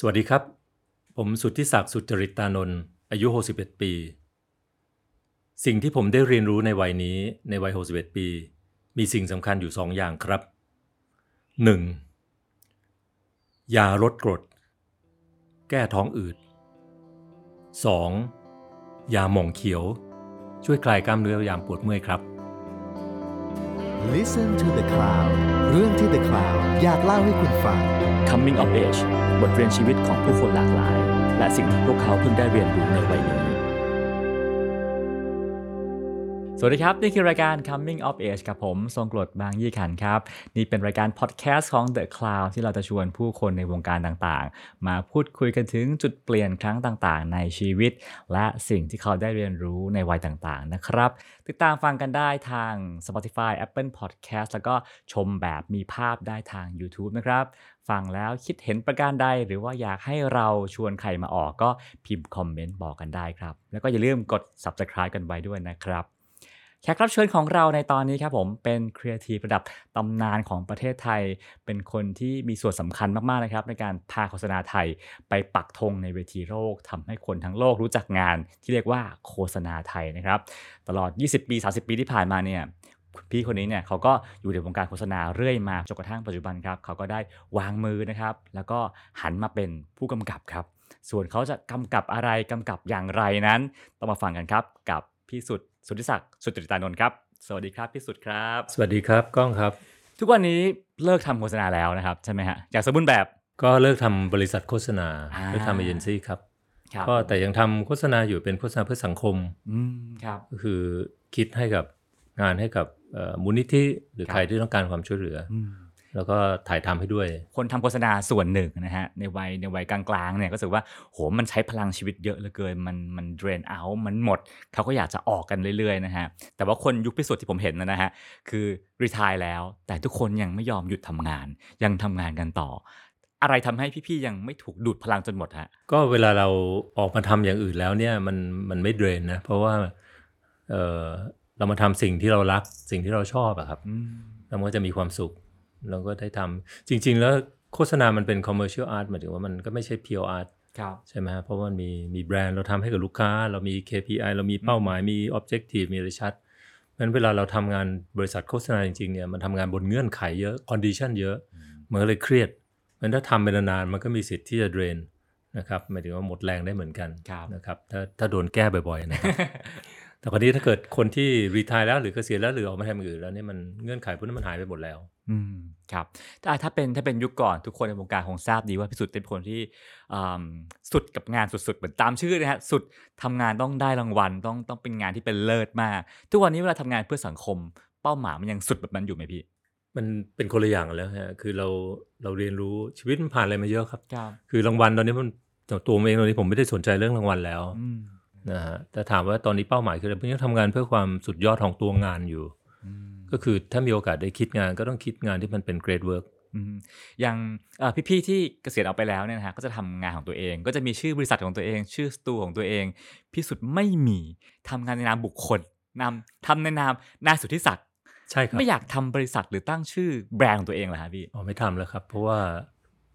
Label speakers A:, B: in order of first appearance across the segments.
A: สวัสดีครับ ผมสุทธิศักดิ์สุจริตตานนท์อายุ 61 ปี สิ่งที่ผมได้เรียนรู้ในวัยนี้ในวัย 61 ปี มีสิ่งสำคัญอยู่สองอย่างครับ 1. ยาลดกรด แก้ท้องอืด 2. ยาหม่องเขียว ช่วยคลายกล้ามเนื้อยามปวดเมื่อยครับ
B: Listen to the Cloud เรื่องที่ The Cloud อยากเล่าให้คุณฟัง
C: Coming of Age บทเรียนชีวิตของผู้คนหลากหลาย และสิ่งที่พวกเขาเพิ่งได้เรียนรู้ในวัยนี้ สวัสดีครับ นี่คือรายการ Coming of Age กับผม ทรงกรดบางยี่ขันครับ นี่เป็นรายการพอดแคสต์ของ The Cloud ที่เราจะชวนผู้คนในวงการต่างๆ มาพูดคุยกันถึงจุดเปลี่ยนครั้งต่างๆ ในชีวิต และสิ่งที่เขาได้เรียนรู้ในวัยต่างๆ นะครับ ติดตามฟังกันได้ทาง Spotify Apple Podcast แล้วก็ชมแบบมีภาพได้ทาง YouTube นะครับฟังแล้วคิดเห็นประการใด หรือว่าอยากให้เราชวนใครมาออกก็พิมพ์คอมเมนต์บอกกันได้ครับ แล้วก็อย่าลืมกด Subscribe กันไว้ด้วยนะครับ แขกรับเชิญของเราในตอนนี้ครับผมเป็นครีเอทีฟระดับตำนานของประเทศไทย เป็นคนที่มีส่วนสำคัญมากๆนะครับในการพาโฆษณาไทยไปปักธงในเวทีโลกทำให้คนทั้งโลกรู้จักงานที่เรียกว่าโฆษณาไทยนะครับ ตลอด 20 ปี 30 ปีที่ผ่านมาเนี่ยพี่คนนี้เนี่ยเขาก็อยู่ในวงการโฆษณาเรื่อยมาจนกระทั่งปัจจุบันครับเขาก็ได้วางมือนะครับ แล้วก็หันมาเป็นผู้กำกับครับ ส่วนเขาจะกำกับอะไรกำกับอย่างไรนั้น ต้องมาฟังกันครับกับ พี่สุดสุทธิศักดิ์สุจริตานนท์ครับ สวัสดีครับพี่สุดครับ
A: สวัสดีครับก้องครับ
C: ทุกวันนี้เลิกทำโฆษณาแล้วนะครับใช่ไหมฮะอย่างสมบูรณ์แบบ
A: ก็เลิกทำบริษัทโฆษณา
C: อ่า
A: เลิกทำเอเจนซี่ครับ
C: ครับ
A: ก็แต่ยังทำโฆษณาอยู่เป็นโฆษณาเพื่อสังคม
C: อืมครับ
A: ก็คือคิดให้กับงานให้กับเอ่อมูลนิธิหรือ
C: ครับ
A: ใครที่ต้องการความช่วยเหลืออ
C: อืม
A: แล้วก็ถ่ายทำให้ด้วย
C: คนทำโฆษณาส่วนหนึ่งนะฮะในวัยในวัยกลางๆเนี่ยก็รู้สึกว่าโหมันใช้พลังชีวิตเยอะเหลือเกินมันมันเดรนเอามันหมด เขาก็อยากจะออกกันเรื่อยๆนะฮะแต่ว่าคนยุคพิสุทธิ์ที่ผมเห็นนะฮะคือรีทายแล้วแต่ทุกคนยังไม่ยอมหยุดทำงาน ยังทำงานกันต่อ อะไรทำให้พี่ๆยังไม่ถูกดูดพลังจนหมดฮะ
A: ก็เวลาเราออกมาทำอย่างอื่นแล้วเนี่ยมันมันไม่เดรนนะเพราะว่าเออเรามาทำสิ่งที่เรารักสิ่งที่เราชอบอะครับ
C: อืม
A: เราก็จะมีความสุข เราก็ได้ทำจริง ๆ แล้วโฆษณามันเป็น commercial art หมายถึงว่ามันก็ไม่ใช่ pure art
C: ครับ
A: ใช่ไหมฮะเพราะว่ามันมีมีแบรนด์เราทำให้กับลูกค้า เรามี KPI เรามีเป้าหมายมี objective มีอะไรชัดเพราะฉะนั้นเวลาเราทำงานบริษัทโฆษณาจริงๆเนี่ยมันทำงานบนเงื่อนไขเยอะ condition เยอะมันก็เลยเครียดเพราะฉะนั้นถ้าทำไปนานๆมันก็มีสิทธิ์ที่จะ drain นะครับหมายถึงว่าหมดแรงได้เหมือนกัน
C: ครับ
A: นะครับถ้าถ้าโดนแก้บ่อยๆนะครับแต่คราวนี้ถ้าเกิดคนที่รีทายแล้วหรือเกษียณแล้วหรือออกมาทำอย่างอื่นแล้วเนี่ยมันเงื่อนไขพวกนั้นมันหายไปหมดแล้ว
C: อืมครับถ้าถ้าเป็นถ้าเป็นยุคก่อนทุกคนในวงการคงทราบดีว่าพี่สุดเป็นคนที่อืมสุดกับงานสุดๆเหมือนตามชื่อนะฮะสุดทำงานต้องได้รางวัลต้องต้องเป็นงานที่เป็นเลิศมาก ทุกวันนี้เวลาทำงานเพื่อสังคม เป้าหมายมันยังสุดแบบนั้นอยู่ไหมพี่
A: มันเป็นคนละอย่างกันแล้วฮะคือเราเราเรียนรู้ชีวิตมันผ่านอะไรมาเยอะครับ
C: ครับ
A: คือรางวัลตอนนี้มันตัวตัวผมเองตอนนี้ผมไม่ได้สนใจเรื่องรางวัลแล้ว
C: อืม
A: นะฮะแต่ถามว่าตอนนี้เป้าหมายคืออะไรผมยังทำงานเพื่อความสุดยอดของตัวงานอยู่
C: อืม
A: ก็คือถ้ามีโอกาสได้คิดงานก็ต้องคิดงานที่มันเป็น great work
C: อืมอย่างเอ่อพี่ๆที่เกษียณออกไปแล้วเนี่ยนะฮะก็จะทำงานของตัวเอง ก็จะมีชื่อบริษัทของตัวเอง ชื่อสตูของตัวเอง พี่สุดไม่มีทำงานในนามบุคคลนำทำในนามนายสุทธิศักดิ์
A: ใช่ครับ
C: ไม่อยากทำบริษัทหรือตั้งชื่อแบรนด์ของตัวเองเหรอฮะพี่
A: อ๋อไม่ทำแล้วครับ เพราะว่า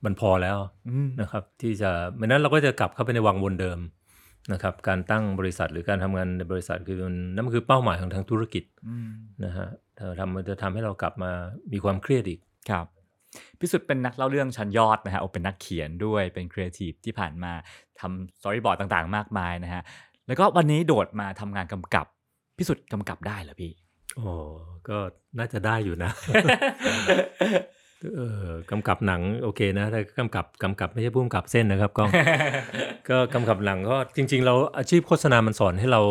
A: มันพอแล้ว
C: อืม
A: นะครับ ที่จะไม่นั้นเราก็จะกลับเข้าไปในวังวนเดิมนะครับการตั้งบริษัทหรือการทำงานในบริษัทคือมันนั่นมันคือเป้าหมายของทางธุรกิจ
C: อืม
A: นะฮะ ถ้าทำมันจะทำให้เรากลับมามีความเครียดอีก
C: ครับพี่สุดเป็นนักเล่าเรื่องชั้นยอดนะฮะโอเป็นนักเขียนด้วยเป็นครีเอทีฟที่ผ่านมาทำ storyboard ต่างๆ มากมายนะฮะแล้วก็วันนี้โดดมาทำงานกำกับพี่สุดกำกับได้เหรอพี่
A: โอ้ก็น่าจะได้อยู่นะเออกำกับหนังโอเคนะแต่กำกับกำกับไม่ใช่ผู้กำกับเส้นนะครับกล้องก็กำกับหนังก็จริง ๆ เราอาชีพโฆษณามันสอนให้เรา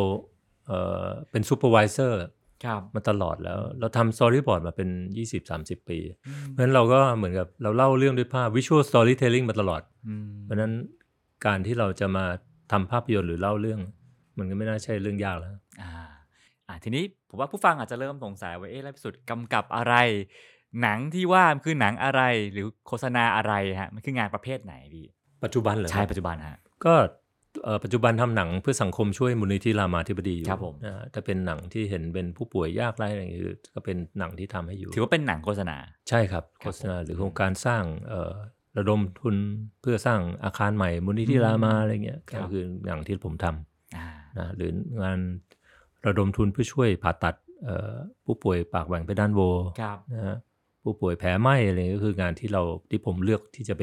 A: เออเป็น supervisor
C: ครับ
A: มาตลอดแล้ว เราทำ storyboard มาเป็น 20-30 ปี เพราะฉะนั้นเราก็เหมือนกับเราเล่าเรื่องด้วยภาพวิชวลสตอรี่เทลลิ่งมาตลอด
C: อืม
A: เพราะฉะนั้นการที่เราจะมาทำภาพยนตร์หรือเล่าเรื่อง มันก็ไม่น่าใช่เรื่องยากแล้ว
C: อ่าอ่าทีนี้ผมว่าผู้ฟังอาจจะเริ่มสงสัยว่าเอ๊ะแล้วพี่สุดกำกับอะไร หนังที่ว่ามันคือหนังอะไรหรือโฆษณาอะไรฮะมันคืองานประเภทไหนพี่
A: ปัจจุบันเหรอ
C: ใช่ปัจจุบันฮะ
A: ก็เอ่อ ปัจจุบันทำหนังเพื่อสังคมช่วยมูลนิธิรามาธิบดีอยู่
C: ครับผม
A: นะฮะถ้าเป็นหนังที่เห็นเป็นผู้ป่วยยากไร้อะไรอย่างเงี้ยก็เป็นหนังที่ทำให้อยู่
C: ถือว่าเป็นหนังโฆษณา
A: ใช่ครับ
C: ครั
A: โฆ
C: บ
A: ษณาหรือโครงการสร้างเอ่อระดมทุนเพื่อสร้างอาคารใหม่มูลนิธิ
C: อืม
A: รามาอะไรเงี้ย
C: ครับ
A: ก็คืออย่างที่ผมทำ
C: อ่า
A: นะหรืองานระดมทุนเพื่อช่วยผ่าตัดเอ่อผู้ป่วยปากแหว่งเพดานโหว
C: ครับ
A: นะฮะผู้ป่วยแผลไหม้อะไรก็คืองานที่เราที่ผมเลือกที่จะไป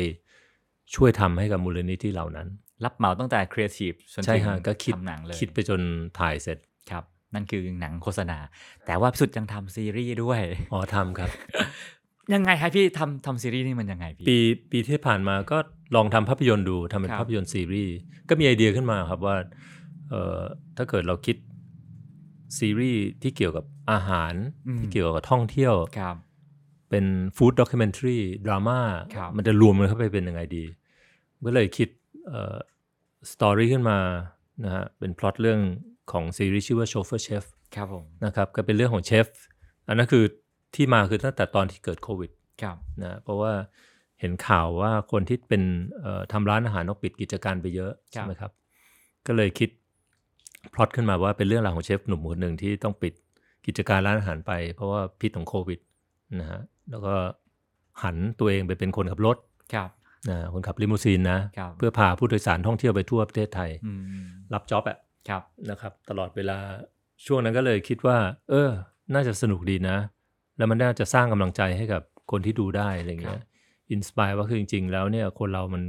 A: ช่วยทำให้กับมูลนิธิเหล่านั้น
C: รับเหมาตั้งแต่ครีเอทีฟจน
A: ใช่
C: ถึง
A: ฮะก็คิด
C: ทำหนังเลย
A: คิดไปจนถ่ายเสร็จ
C: ครับ นั่นคือหนังโฆษณา แต่ว่าพี่สุดยังทำซีรีส์ด้วย
A: อ๋อทำครับ
C: ยังไงครับพี่ทำทำซีรีส์นี่มันยังไงพี่
A: ปีปีที่ผ่านมาก็ลองทำภาพยนตร์ดูทำเป็น
C: ครับ
A: ภาพยนตร์ซีรีส์ก็มีไอเดียขึ้นมาครับว่าเอ่อถ้าเกิดเราคิดซีรีส์ที่เกี่ยวกับอาหาร
C: อืม
A: ที่เกี่ยวกับท่องเที่ยว
C: ครับ
A: เป็นฟู้ดด็อกิเมนทรีดราม่า
C: ครับ
A: มันจะรวมมันเข้าไปเป็นยังไงดี ก็เลยคิด story ขึ้นมานะฮะเป็นพล็อตเรื่องของซีรีส์ชื่อว่า Chauffeur Chef
C: ครับผม
A: นะครับก็เป็นเรื่องของเชฟอันนั้นคือที่มาคือตั้งแต่ตอนที่เกิดโควิด
C: ครับ
A: นะเพราะว่าเห็นข่าวว่าคนที่เป็นเอ่อทำร้านอาหารต้องปิดกิจการไปเยอะใช่ไหมครับ ก็เลยคิดพล็อตขึ้นมาว่าเป็นเรื่องราวของเชฟหนุ่มคนหนึ่งที่ต้องปิดกิจการร้านอาหารไป เพราะว่าพิษของโควิดนะฮะแล้วก็หันตัวเองไปเป็นคนขับรถ
C: ครับ
A: นะ คนขับลิมูซีนนะครับเพื่อพาผู้โดยสารท่องเที่ยวไปทั่วประเทศไทย
C: อืม
A: รับ job อะ
C: ครับ
A: นะครับ ตลอดเวลาช่วงนั้นก็เลยคิดว่า เออ น่าจะสนุกดีนะ แล้วมันน่าจะสร้างกำลังใจให้กับคนที่ดูได้อะไรเงี้ย inspire ว่าคือจริง ๆ แล้วเนี่ยคนเรามัน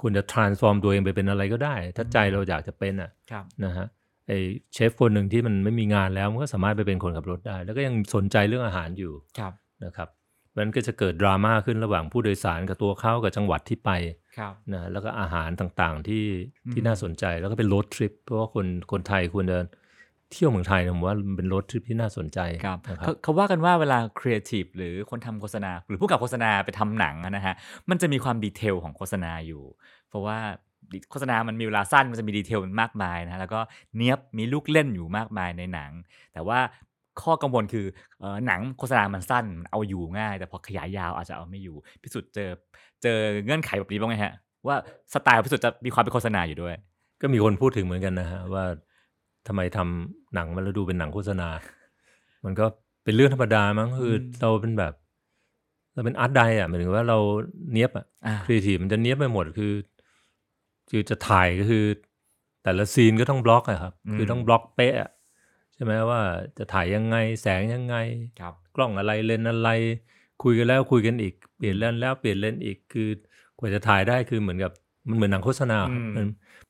A: ควรจะ transform ตัวเองไปเป็นอะไรก็ได้ ถ้าใจเราอยากจะเป็นอะ
C: ครับ
A: นะฮะไอเชฟคนหนึ่งที่มันไม่มีงานแล้วมันก็สามารถไปเป็นคนขับรถได้ แล้วก็ยังสนใจเรื่องอาหารอยู่
C: ครับ
A: นะครับ มันก็จะเกิดดราม่าขึ้นระหว่างผู้โดยสารกับตัวเขากับจังหวัดที่ไป
C: ครับ
A: นะแล้วก็อาหารต่างๆที่
C: อืม
A: ที่น่าสนใจแล้วก็เป็น road trip เพราะว่าคนคนไทยควรจะเที่ยวเมืองไทยนะผมว่ามันเป็น road trip ที่น่าสนใจ
C: ครับ
A: นะครั
C: เขา
A: บ
C: เขาว่ากันว่าเวลาครีเอทีฟหรือคนทำโฆษณา หรือผู้กำกับโฆษณาไปทำหนังอะนะฮะมันจะมีความ detail ของโฆษณาอยู่ เพราะว่าโฆษณามันมีเวลาสั้นมันจะมี detail มากมายนะฮะแล้วก็เนี้ยบมีลูกเล่นอยู่มากมายในหนัง แต่ว่า ข้อกังวลคือเออหนังโฆษณามันสั้นมันเอาอยู่ง่าย แต่พอขยายยาวอาจจะเอาไม่อยู่ พิสุทธิ์เจอเจอเงื่อนไขแบบนี้บ้างไหมฮะ ว่าสไตล์ของพิสุทธิ์จะมีความเป็นโฆษณาอยู่ด้วย
A: ก็มีคนพูดถึงเหมือนกันนะฮะว่าทำไมทำหนังมันแล้วดูเป็นหนังโฆษณา มันก็เป็นเรื่องธรรมดามั้งคืออ
C: ม
A: เราเป็นแบบ เราเป็นอาร์ตไดอะหมายถึงว่าเราเนี้ยบอะ
C: อ่า
A: ครีเอทีฟมันจะเนี้ยบไปหมดคือคือจะถ่ายก็คือ แต่ละ scene ก็ต้องบล็อกอะครับ คือต้องบล็อกเป๊ะอะ ใช่ไหมว่าจะถ่ายยังไงแสงยังไง
C: ครับ
A: กล้องอะไรเลนส์อะไร คุยกันแล้วคุยกันอีกเปลี่ยนเลนส์แล้วเปลี่ยนเลนส์อีกคือกว่าจะถ่ายได้คือเหมือนกับมันเหมือนหนังโฆษณา
C: อืม
A: มัน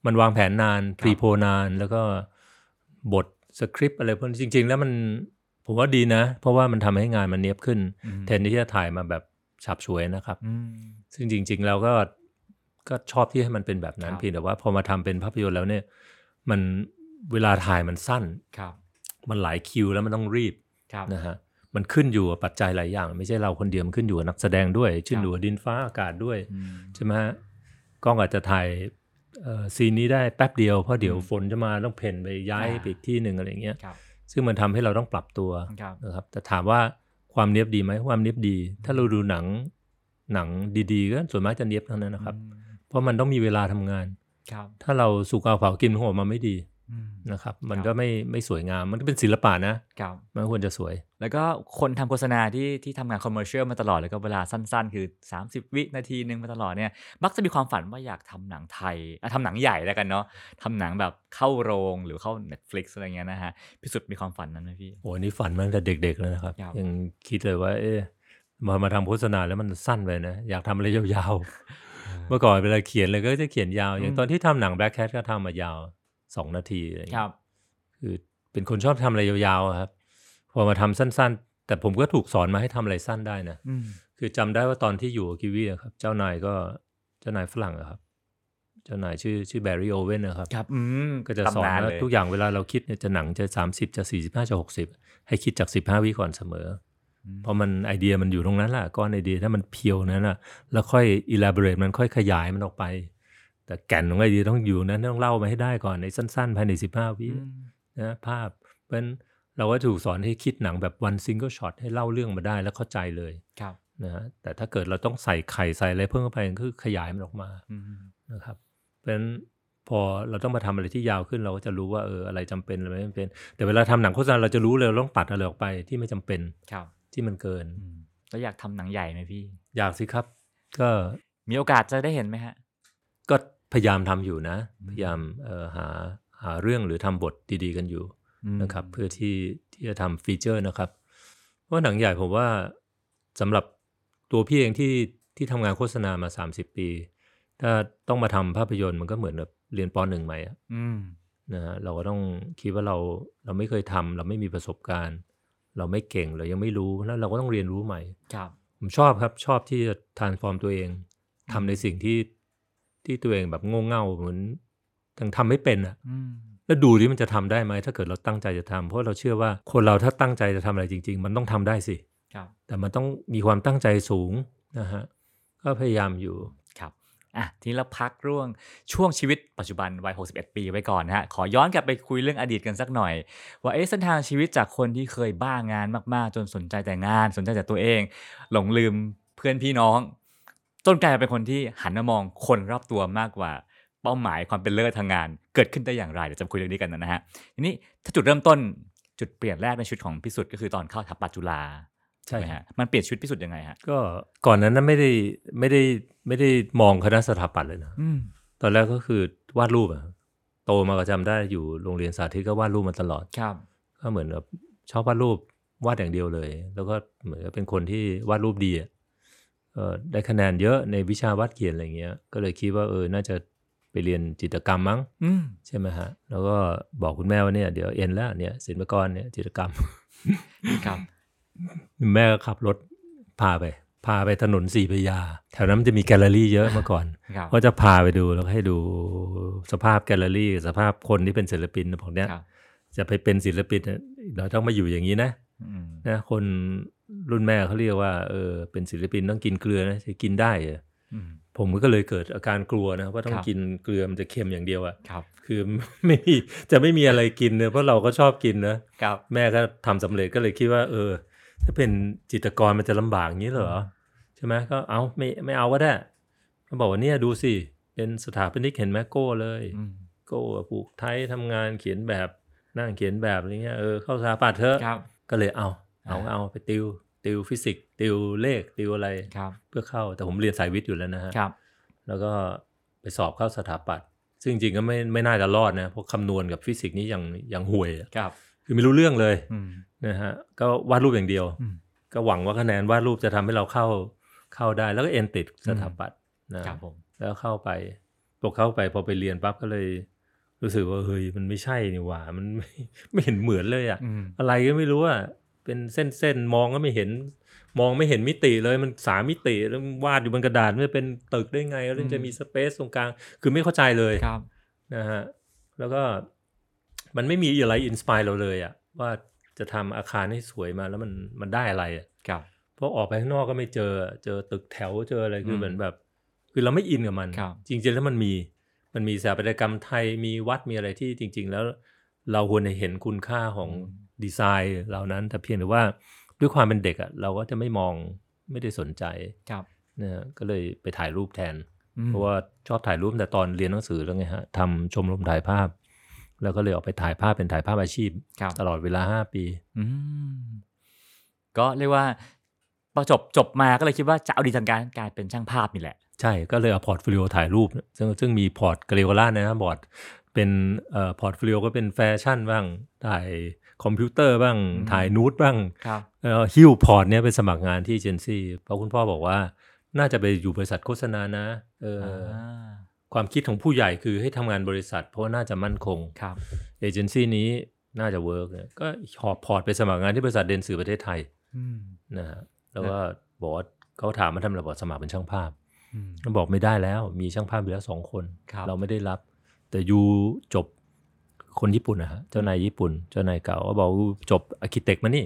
A: มันวางแผนนาน
C: ครับ
A: pre-pro นาน แล้วก็บทสคริปต์อะไรพวกนี้จริง ๆ แล้วมันผมว่าดีนะ เพราะว่ามันทำให้งานมันเนียบขึ้น
C: อืม
A: แทนที่จะถ่ายมาแบบฉาบฉวยนะครับ
C: อืม
A: ซึ่งจริงๆแล้วก็ก็ชอบที่ให้มันเป็นแบบนั้น
C: ครับ
A: เพียงแต่ว่าพอมาทำเป็นภาพยนตร์แล้วเนี่ย มันเวลาถ่ายมันสั้น
C: ครับ
A: มันหลายคิวแล้วมันต้องรีบ
C: ครับ
A: นะฮะมันขึ้นอยู่กับปัจจัยหลายอย่าง ไม่ใช่เราคนเดียวมันขึ้นอยู่กับนักแสดงด้วยขึ้นอยู่กับดินฟ้าอากาศด้วย
C: อืม
A: ใช่ไหมฮะกล้องอาจจะถ่ายเอ่อซีนนี้ได้แป๊บเดียวเพราะเดี๋ยว
C: อืม
A: ฝนจะมาต้องเพ่นไปย้าย
C: อ่า
A: ไปอีกที่หนึ่งอะไรอย่างเงี้ย
C: ครับ
A: ซึ่งมันทำให้เราต้องปรับตัว
C: ครับ
A: นะครับแต่ถามว่าความเนียบดีไหมความเนียบดี ถ้าเราดูหนังหนังดีๆก็ส่วนมากจะเนียบทั้งนั้นนะครับ
C: อืม
A: เพราะมันต้องมีเวลาทำงาน
C: ครับ
A: ถ้าเราสุกเอาเผากินของออกมาไม่ดี
C: อืม
A: นะครับ มัน
C: ครับ
A: ก็ไม่ไม่สวยงาม มันก็เป็นศิลปะนะ
C: ครับ
A: มันควรจะสวย
C: แล้วก็คนทำโฆษณาที่ที่ทำงานคอมเมอร์เชียลมาตลอด แล้วก็เวลาสั้นๆ คือ 30 วินาทีหนึ่งมาตลอดเนี่ย มักจะมีความฝันว่าอยากทำหนังไทยอะทำหนังใหญ่แล้วกันเนาะทำหนังแบบเข้าโรงหรือเข้า Netflix อะไรเงี้ยนะฮะพิสุทธิ์มีความฝันนั้นไหมพี่
A: โอ้ยนี่ฝันมาตั้งแต่เด็กๆแล้วนะครับ
C: ครับ
A: ยังคิดเลยว่า เอ๊ะมามาทำโฆษณาแล้วมันสั้นไปนะ อยากทำอะไรยาวๆเมื่อก่อนเวลาเขียนเลยก็จะเขียนยาว อย่างตอนที่ทำหนัง Black Cat ก็ทำมายาว สองนาทีอะไรอย่าง
C: ค
A: เงี้ย
C: รับ
A: คือเป็นคนชอบทำอะไรยาวๆอะครับ พอมาทำสั้น ๆ แต่ผมก็ถูกสอนมาให้ทำอะไรสั้นได้นะ
C: อืม
A: คือจำได้ว่าตอนที่อยู่กับกิวีอะครับ เจ้านายก็เจ้านายฝรั่งอะครับ เจ้านายชื่อชื่อแบร์รี่โอเวนนะครับ
C: ครับอืม
A: ก็จะสอน
C: ตำา
A: ว่า
C: เลย
A: ทุกอย่างเวลาเราคิดเนี่ยจะหนังจะสามสิบจะสี่สิบห้าจะหกสิบให้คิดจากสิบห้าวิก่อนเสมอ
C: อืม
A: เพราะมันไอเดียมันอยู่ตรงนั้นแหละก้อนไอเดียถ้ามันเพียวนั้นน่ะ แล้วค่อย elaborate มันค่อยขยายมันออกไป แต่แก่นของไอเดียต้องอยู่นั้นต้องเล่ามาให้ได้ก่อนในสั้นๆ ภายในสิบห้าวิ
C: อืม
A: นะภาพเพราะฉะนั้นเราก็ถูกสอนให้คิดหนังแบบ one single shot ให้เล่าเรื่องมาได้แล้วเข้าใจเลย
C: ครับ
A: นะฮะแต่ถ้าเกิดเราต้องใส่ไข่ใส่อะไรเพิ่มเข้าไปก็คือขยายมันออกมา
C: อืม
A: นะครับเพราะฉะนั้นพอเราต้องมาทำอะไรที่ยาวขึ้นเราก็จะรู้ว่าเอออะไรจำเป็นอะไรไม่จำเป็น แต่เวลาทำหนังโฆษณาเราจะรู้เลยเราต้องตัดอะไรออกไปที่ไม่จำเป็น
C: ครับ
A: ที่มันเกิน
C: อืมแล้วอยากทำหนังใหญ่ไหมพี่
A: อยากสิครับ ก็
C: มีโอกาสจะได้เห็นไหมฮะ
A: ก็พยายามทำอยู่นะ พยายามเอ่อหาหาเรื่องหรือทำบทดีๆกันอยู่
C: อืม
A: นะครับ เพื่อที่ที่จะทำฟีเจอร์นะครับ เพราะว่าหนังใหญ่ผมว่าสำหรับตัวพี่เองที่ที่ทำงานโฆษณามา 30 ปี ถ้าต้องมาทำภาพยนตร์มันก็เหมือนแบบเรียนปหนึ่งใหม่อะ
C: อืม
A: นะฮะเราก็ต้องคิดว่าเราเราไม่เคยทำเราไม่มีประสบการณ์ เราไม่เก่งเรายังไม่รู้แล้วเราก็ต้องเรียนรู้ใหม่
C: ครับ
A: ผมชอบครับชอบที่จะทานฟอร์มตัวเองทำในสิ่งที่ ที่ตัวเองแบบโง่เง่าเหมือนยังทำไม่เป็นอะ
C: อืม
A: แล้วดูที่มันจะทำได้ไหมถ้าเกิดเราตั้งใจจะทำเพราะเราเชื่อว่าคนเราถ้าตั้งใจจะทำอะไรจริง ๆ มันต้องทำได้สิ
C: ครับ
A: แต่มันต้องมีความตั้งใจสูงนะฮะก็พยายามอยู่
C: ครับอะทีนี้เราพักร่วงช่วงชีวิตปัจจุบันวัย 61 ปีไว้ก่อนนะฮะ ขอย้อนกลับไปคุยเรื่องอดีตกันสักหน่อย ว่าเอ๊ะเส้นทางชีวิตจากคนที่เคยบ้างานมาก ๆ จนสนใจแต่งาน สนใจแต่ตัวเอง หลงลืมเพื่อนพี่น้อง จนกลายเป็นคนที่หันมามองคนรอบตัวมากกว่าเป้าหมายความเป็นเลิศทางงาน เกิดขึ้นได้อย่างไรเดี๋ยวจะมาคุยเรื่องนี้กันนะฮะทีนี้ถ้าจุดเริ่มต้นจุดเปลี่ยนแรกในชีวิตของพิสุทธิ์ก็คือตอนเข้าทัพปัจจุฬา
A: ใช่
C: ไหมฮะมันเปลี่ยนชีวิตพิสุทธิ์ยังไงฮะ
A: ก็ก่อนนั้นนะไม่ได้ไม่ได้ไม่ได้มองคณะสถาปัตย์เลยนะ
C: อืม
A: ตอนแรกก็คือวาดรูปอะโตมาก็จำได้อยู่โรงเรียนสาธิตก็วาดรูปมาตลอด
C: ครับ
A: ก็เหมือนแบบชอบวาดรูปวาดอย่างเดียวเลย แล้วก็เหมือนกับเป็นคนที่วาดรูปดีอะเออ ได้คะแนนเยอะในวิชาวาดเขียนอะไรเงี้ย ก็เลยคิดว่าเออ น่าจะไปเรียนจิตรกรรมมั้ง
C: อืม
A: ใช่ไหมฮะ แล้วก็บอกคุณแม่ว่าเนี่ยเดี๋ยวเอ็นแล้วเนี่ยศิลปากรเนี่ยจิตรกรรม
C: ครับ
A: แม่ก็ขับรถพาไป พาไปถนนสี่พระยา แถวนั้นมันจะมีแกลเลอรี่เยอะเมื่อก่อน
C: ครับ
A: ก็จะพาไปดูแล้วก็ให้ดูสภาพแกลเลอรี่ สภาพคนที่เป็นศิลปินพวกเนี้ย
C: ครับ
A: จะไปเป็นศิลปินเนี่ยเราต้องมาอยู่อย่างนี้นะ
C: อืม
A: นะคน รุ่นแม่เขาเรียกว่าเออเป็นศิลปินต้องกินเกลือนะจะกินได้เหรอ
C: อืม
A: ผมก็เลยเกิดอาการกลัวนะว่าต้อง
C: ครับ
A: กินเกลือมันจะเค็มอย่างเดียวอะ
C: ครับ
A: คือไม่มีจะไม่มีอะไรกินเนอะเพราะเราก็ชอบกินนะครับแม่ก็ทำสำเร็จก็เลยคิดว่า เออ ถ้าเป็นจิตรกรมันจะลำบากอย่างนี้เหรอใช่ไหมก็เอาไม่ไม่เอาก็ได้เขาบอกว่าเนี่ยดูสิเป็นสถาปนิกเห็นไหมโก้เลย
C: อืม
A: โก้ปลูกไทยทำงานเขียนแบบนั่งเขียนแบบอะไรเงี้ยเออเข้าสถาปัตย์เถอะ
C: ครับ
A: ก็เลยเอาเอา
C: อ่า
A: เอาไปติว ติวฟิสิกส์ติวเลขติวอะไร
C: ครับ
A: เพื่อเข้าแต่ผมเรียนสายวิทย์อยู่แล้วนะฮะ
C: ครับ
A: แล้วก็ไปสอบเข้าสถาปัตย์ซึ่งจริงๆก็ไม่ไม่น่าจะรอดนะเพราะคำนวณกับฟิสิกส์นี่ยังยังห่วยอะ
C: ครับ
A: คือไม่รู้เรื่องเลย
C: อืม
A: นะฮะก็วาดรูปอย่างเดียว
C: อืม
A: ก็หวังว่าคะแนนวาดรูปจะทำให้เราเข้าเข้าได้แล้วก็เอ็นติดสถาปัตย์นะครับ
C: ผม
A: แล้วเข้าไปพอเข้าไปพอไปเรียนปั๊บก็เลย รู้สึกว่าเฮ้ยมันไม่ใช่นี่หว่า มันไม่ไม่เห็นเหมือนเลยอะ
C: อืม
A: อะไรก็ไม่รู้อะ เป็นเส้นเส้นๆมองก็ไม่เห็น มองไม่เห็นมิติเลยมันสามมิติแล้ววาดอยู่บนกระดาษมันจะเป็นตึกได้ไง แล้วมันจะมี space ตรงกลาง คือไม่เข้าใจเลย
C: ครับ
A: นะฮะแล้วก็มันไม่มีอะไร inspire เราเลยอะว่าจะทำอาคารให้สวยมาแล้วมันมันได้อะไรอะ
C: ครับ
A: เพราะออกไปข้างนอกก็ไม่เจอเจอตึกแถวเจออะไรคือ
C: ม
A: เหมือนแบบ คือเราไม่อินกับมัน
C: ครับ
A: จริงๆแล้วมันมีมันมีสถาปัตยกรรมไทยมีวัดมีอะไรที่จริง ๆ แล้วเราควรจะเห็นคุณค่าของ ดีไซน์เหล่านั้น แต่เพียงแต่ว่าด้วยความเป็นเด็กอะเราก็จะไม่มองไม่ได้สนใจ
C: ครับ
A: นะฮะก็เลยไปถ่ายรูปแทน
C: อืม
A: เพราะว่าชอบถ่ายรูปแต่ตอนเรียนหนังสือแล้วไงฮะทำชมรมถ่ายภาพ แล้วก็เลยออกไปถ่ายภาพเป็นถ่ายภาพอาชีพ
C: ครับ
A: ตลอดเวลาห้าปี
C: อืมก็เรียกว่าพอจบจบมาก็เลยคิดว่าจะเอาดีทางการกลายเป็นช่างภาพนี่แหละ
A: ใช่ก็เลยเอา portfolio ถ่ายรูป ซึ่งซึ่งมี port กเรียวกล่านะบอร์ดเป็นเอ่อ portfolio ก็เป็นแฟชั่นบ้างถ่าย คอมพิวเตอร์บ้าง
C: อืม
A: ถ่ายนูดบ้าง
C: ครับ
A: เอ่อหิ้ว port เนี้ยไปสมัครงานที่เจนซี่เพราะคุณพ่อบอกว่า น่าจะไปอยู่บริษัทโฆษณานะเอออความคิดของผู้ใหญ่คือให้ทำงานบริษัท เพราะว่าน่าจะมั่นคง
C: ครับ
A: เอเจนซี่นี้น่าจะ work เนี่ยก็หอบ port ไปสมัครงานที่บริษัท Dentsu ประเทศไทย
C: อืม
A: นะฮะแล้วก็บอกว่าเขาถามมาทำอะไรบอกสมัครเป็นช่างภาพ
C: อืม
A: ก็บอกไม่ได้แล้วมีช่างภาพอยู่แล้วสองคน
C: ครับ
A: เราไม่ได้รับ แต่ you จบ คนญี่ปุ่นนะฮะเจ้านายญี่ปุ่น เจ้านายเก่าก็บอกว่าจบ architect มานี่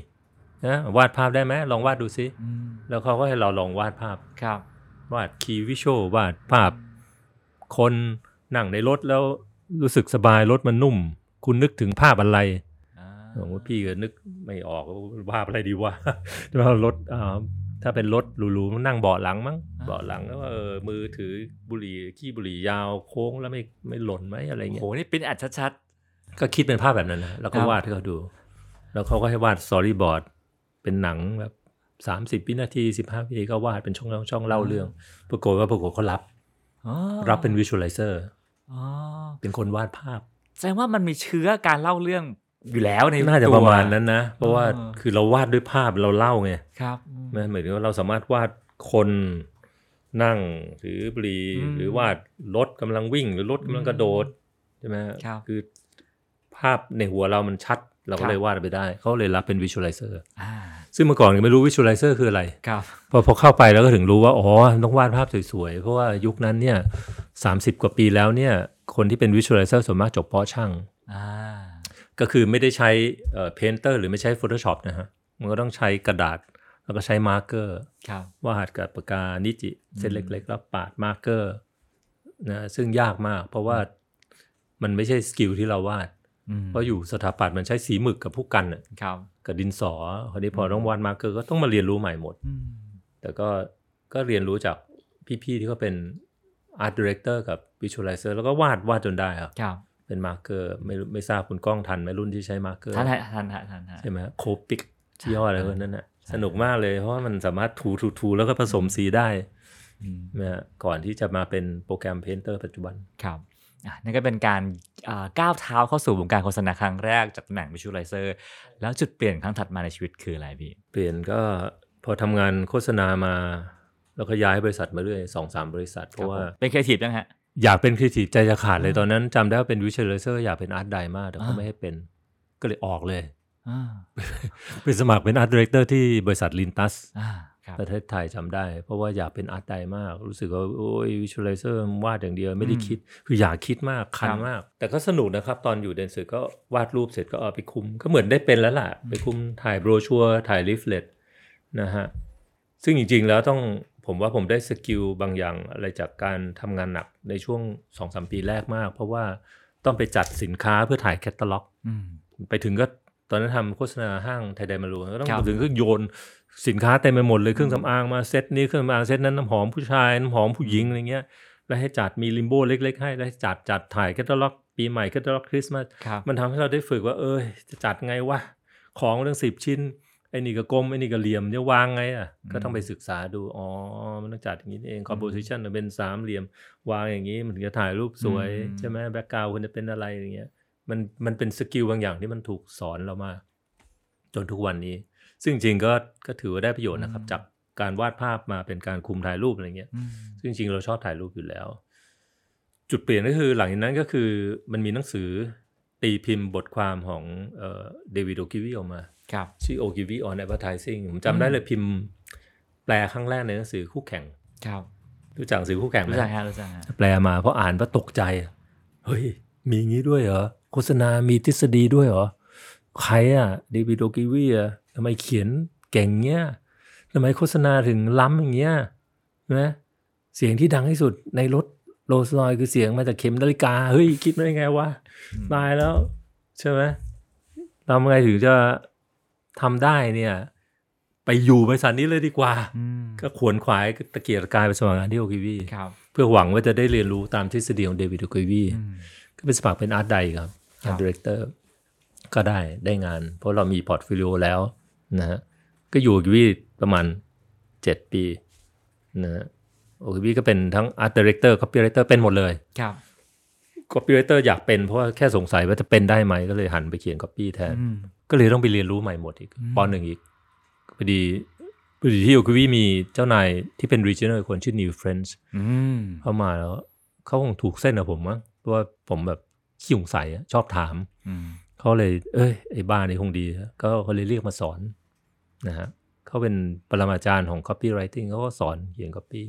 A: นะวาดภาพได้ไหมลองวาดดูซิ
C: อืม
A: แล้วเขาก็ให้เราลองวาดภาพ
C: ครับ
A: วาด key visual วาดภาพ คนนั่งในรถแล้วรู้สึกสบายรถมันนุ่ม คุณนึกถึงภาพอะไร
C: อ่า
A: ผมว่าพี่ก็นึกไม่ออกว่าภาพอะไรดีวะว่ารถอ่าถ้าเป็นรถหรูๆนั่งเบาะหลังมั้งเบาะหลังแล้วก็เออมือถือบุหรี่ขี้บุหรี่ยาวโค้งแล้วไม่ไม่หล่นไหมอะไร
C: โอ้
A: เงี้
C: โห
A: ย
C: นี่ print ad ชัด
A: ก็คิดเป็นภาพแบบนั้นนะแล้วก็
C: ครับ
A: วาดให้เขาดู แล้วเขาก็ให้วาด storyboard เป็นหนังแบบ30วินาที15วินาทีก็วาดเป็นช่องๆช่องเล่าเรื่อง ปรากฏว่าปรากฏเขารับ
C: อ๋อ
A: รับเป็นวิชวลไลเซอร์
C: อ๋อ
A: เป็นคนวาดภาพ
C: แสดงว่ามันมีเชื้อการเล่าเรื่องอยู่แล้วใน
A: น่าจะ
C: ตัว
A: ประมาณนั้นนะ เพราะว่า
C: อ่า
A: คือเราวาดด้วยภาพเราเล่าไง
C: ครับอืม
A: นะเหมือนกับว่าเราสามารถวาดคนนั่งถือบุหรี่
C: อืม
A: หรือวาดรถกำลังวิ่ง หรือรถกำลังกระโดดใช่ไหมฮะ
C: ครับ
A: คือ ภาพในหัวเรามันชัด เรา
C: ครั
A: ก็
C: บ
A: เลยวาดไปได้ เขาเลยรับเป็นวิชวลไลเซอร์
C: อ่า
A: ซึ่งเมื่อก่อนไม่รู้ visualizer คืออะไร
C: ครับ
A: พอพอเข้าไปแล้วก็ถึงรู้ว่า อ๋อ ต้องวาดภาพสวยๆ เพราะว่ายุคนั้นเนี่ยสามสิบกว่าปีแล้วเนี่ย คนที่เป็น visualizer ส่วนมากจบเพาะช่าง
C: อ่า
A: ก็คือไม่ได้ใช้เอ่อ Painter หรือไม่ใช้ Photoshop นะฮะ มันก็ต้องใช้กระดาษแล้วก็ใช้ marker
C: ครับ
A: วาดกับปากกา นิจิ เส้นเล็กๆ แล้วปาด marker นะซึ่งยากมาก เพราะว่ามันไม่ใช่ skill ที่เราวาด
C: อืม
A: เพราะอยู่สถาปัตย์มันใช้สีหมึกกับพู่กันน่ะ
C: ครับ
A: กับดินสอคราวนี้พอต้องวาด marker ก็ต้องมาเรียนรู้ใหม่หมด
C: อืม
A: แต่ก็ก็เรียนรู้จากพี่ๆที่เขาเป็น Art Director กับ Visualizer แล้วก็วาดวาดจนได้ครับ
C: ครับ
A: เป็น marker ไม่รู้ไม่ทราบคุณก้องทันไหมรุ่นที่ใช้ marker
C: ทันฮะทัานฮะท่านฮะ
A: ใช่ไหม Copic ยี่ห้ออะไรพวกนั้นน่ะสนุกมากเลยเพราะว่ามันสามารถถูถูถูแล้วก็ผสมสีได้
C: อืม
A: นะฮะก่อนที่จะมาเป็นโปรแกรม Painter ปัจจุบัน
C: ครับอะ นั่นก็เป็นการอ่าก้าวเท้าเข้าสู่วงการโฆษณาครั้งแรกจากตำแหน่ง visualizer แล้วจุดเปลี่ยนครั้งถัดมาในชีวิตคืออะไรพี่
A: เปลี่ยนก็พอทำงานโฆษณามา แล้วก็ย้ายบริษัทมาเรื่อยสองสามบริษัท เพราะว่า
C: เป็นครีเอทีฟยังฮะ
A: อยากเป็นครีเอทีฟใจจะขาดเลย
C: อ่า
A: ตอนนั้นจำได้ว่าเป็น visualizer อยากเป็น art di มากแต่เขา
C: อ่า
A: ไม่ให้เป็นก็เลยออกเลย
C: อ่า
A: ไปสมัครเป็น art director ที่บริษัท Lintas
C: อ่าครับ
A: ประเทศไทยจำได้ เพราะว่าอยากเป็น art di มาก รู้สึกว่า โอ้ย visualizer วาดอย่างเดียวไม่ได้คิด คืออยากคิดมากคันมาก แต่ก็สนุกนะครับ ตอนอยู่ Dentsu ก็วาดรูปเสร็จก็เอาไปคุม ก็เหมือนได้เป็นแล้วล่ะ ไปคุมถ่ายโบรชัวร์ถ่าย leaflet นะฮะซึ่งจริง ๆ แล้วต้องผมว่าผมได้ skill บางอย่างอะไรจากการทำงานหนักในช่วง2อสปีแรกมาก เพราะว่าต้องไปจัดสินค้าเพื่อถ่ายแคตตาล็อก
C: อืม
A: ไปถึงก็ตอนนั้นทำโฆษณาห้างไทยไดมารูก็ต้อง
C: ครับ
A: ไปถึงก็โยน สินค้าเต็มไปหมดเลยเครื่องสำอางมาเซตนี้เครื่องสำอางเซตนั้นน้ำหอมผู้ชายน้ำหอมผู้หญิงอะไรเงี้ยแล้วให้จัดมี limbo เล็ก ๆ ให้แล้วให้จัดจัดถ่ายแคตตาล็อก ปีใหม่แคตตาล็อกคริสต์มาส
C: ครับ
A: มันทำให้เราได้ฝึกว่า เอ้ยจะจัดไงวะของตั้งสิบชิ้นไอ้นี่ก็กลมไอ้นี่ก็เหลี่ยมจะวางไงอะก็ต้องไปศึกษาดูอ๋อมันต้องจัดอย่างนี้นี่เอง composition มันเป็นสามเหลี่ยม วางอย่างนี้มันถึงจะถ่ายรูปสวย
C: อืม
A: ใช่ไหม background ควรจะเป็นอะไรอย่างเงี้ยมันมันเป็น skill บางอย่างที่มันถูกสอนเรามา จนทุกวันนี้ ซึ่งจริงๆก็ก็ถือว่าได้ประโยชน์นะครับ จากการวาดภาพมาเป็นการคุมถ่ายรูปอะไรเงี้ย
C: อืม
A: ซึ่งจริงๆเราชอบถ่ายรูปอยู่แล้ว จุดเปลี่ยนก็คือหลังจากนั้นก็คือมันมีหนังสือตีพิมพ์บทความของเดวิดโอกิวีออกมา
C: ครับ
A: ชื่อ o g v on Advertising ผมจำได้เลยพิมพ์ แปลครั้งแรกในหนังสือคู่แข่ง
C: ครับ
A: รู้จักหนังสือคู่แข่งไหม
C: รู้จักฮะรู้จักฮะ
A: แปลมาเพราะอ่านเพราะตกใจ เฮ้ย มีงี้ด้วยเหรอ โฆษณามีทฤษฎีด้วยเหรอ ใครอะเดวิดโอกิวีอะ ทำไมเขียนเก่งเงี้ยทำไมโฆษณาถึงล้ำอย่างเงี้ยนะเสียงที่ดังที่สุดในรถโรลส์รอยคือเสียงมาจากเข็มนาฬิกา เฮ้ย คิดมาได้ไงวะตายแล้ว ใช่ไหมทำไงถึงจะทำได้เนี่ย ไปอยู่บริษัทนี้เลยดีกว่า
C: อืม
A: ก็ขวนขวายตะเกียกตะกายไปสมัครงานที่โอกิวี
C: ครับ
A: เพื่อหวังว่าจะได้เรียนรู้ตามทฤษฎีของเดวิดโอกิวี
C: อืม
A: ก็เป็นสมัครเป็น art di ครับ
C: ครับ
A: art director ก็ได้ได้งาน เพราะเรามี portfolio แล้ว นะฮะก็อยู่โอกิวีประมาณเจ็ดปีนะฮะ Ogilvy ก็เป็นทั้ง art director copywriter เป็นหมดเลย
C: ครับ
A: copywriter อยากเป็นเพราะว่าแค่สงสัยว่าจะเป็นได้ไหมก็เลยหันไปเขียนคอปปี้แทน
C: อืม
A: ก็เลยต้องไปเรียนรู้ใหม่หมดอีก
C: อืม
A: ปหนึ่งอีกพอดีพอดีที่โอกิวีมีเจ้านายที่เป็น regional คนชื่อ Neil French
C: อืม
A: เข้ามาแล้วเขาคงถูกเส้นกับผมมั้งเพราะว่าผมแบบขี้สงสัยอะชอบถาม
C: อืม
A: เขาเลย เอ้ยไอ้บ้านนี่คงดีนะก็เขาเลยเรียกมาสอนนะฮะเขาเป็นปรมาจารย์ของ copywriting เขาก็สอนเขียน copy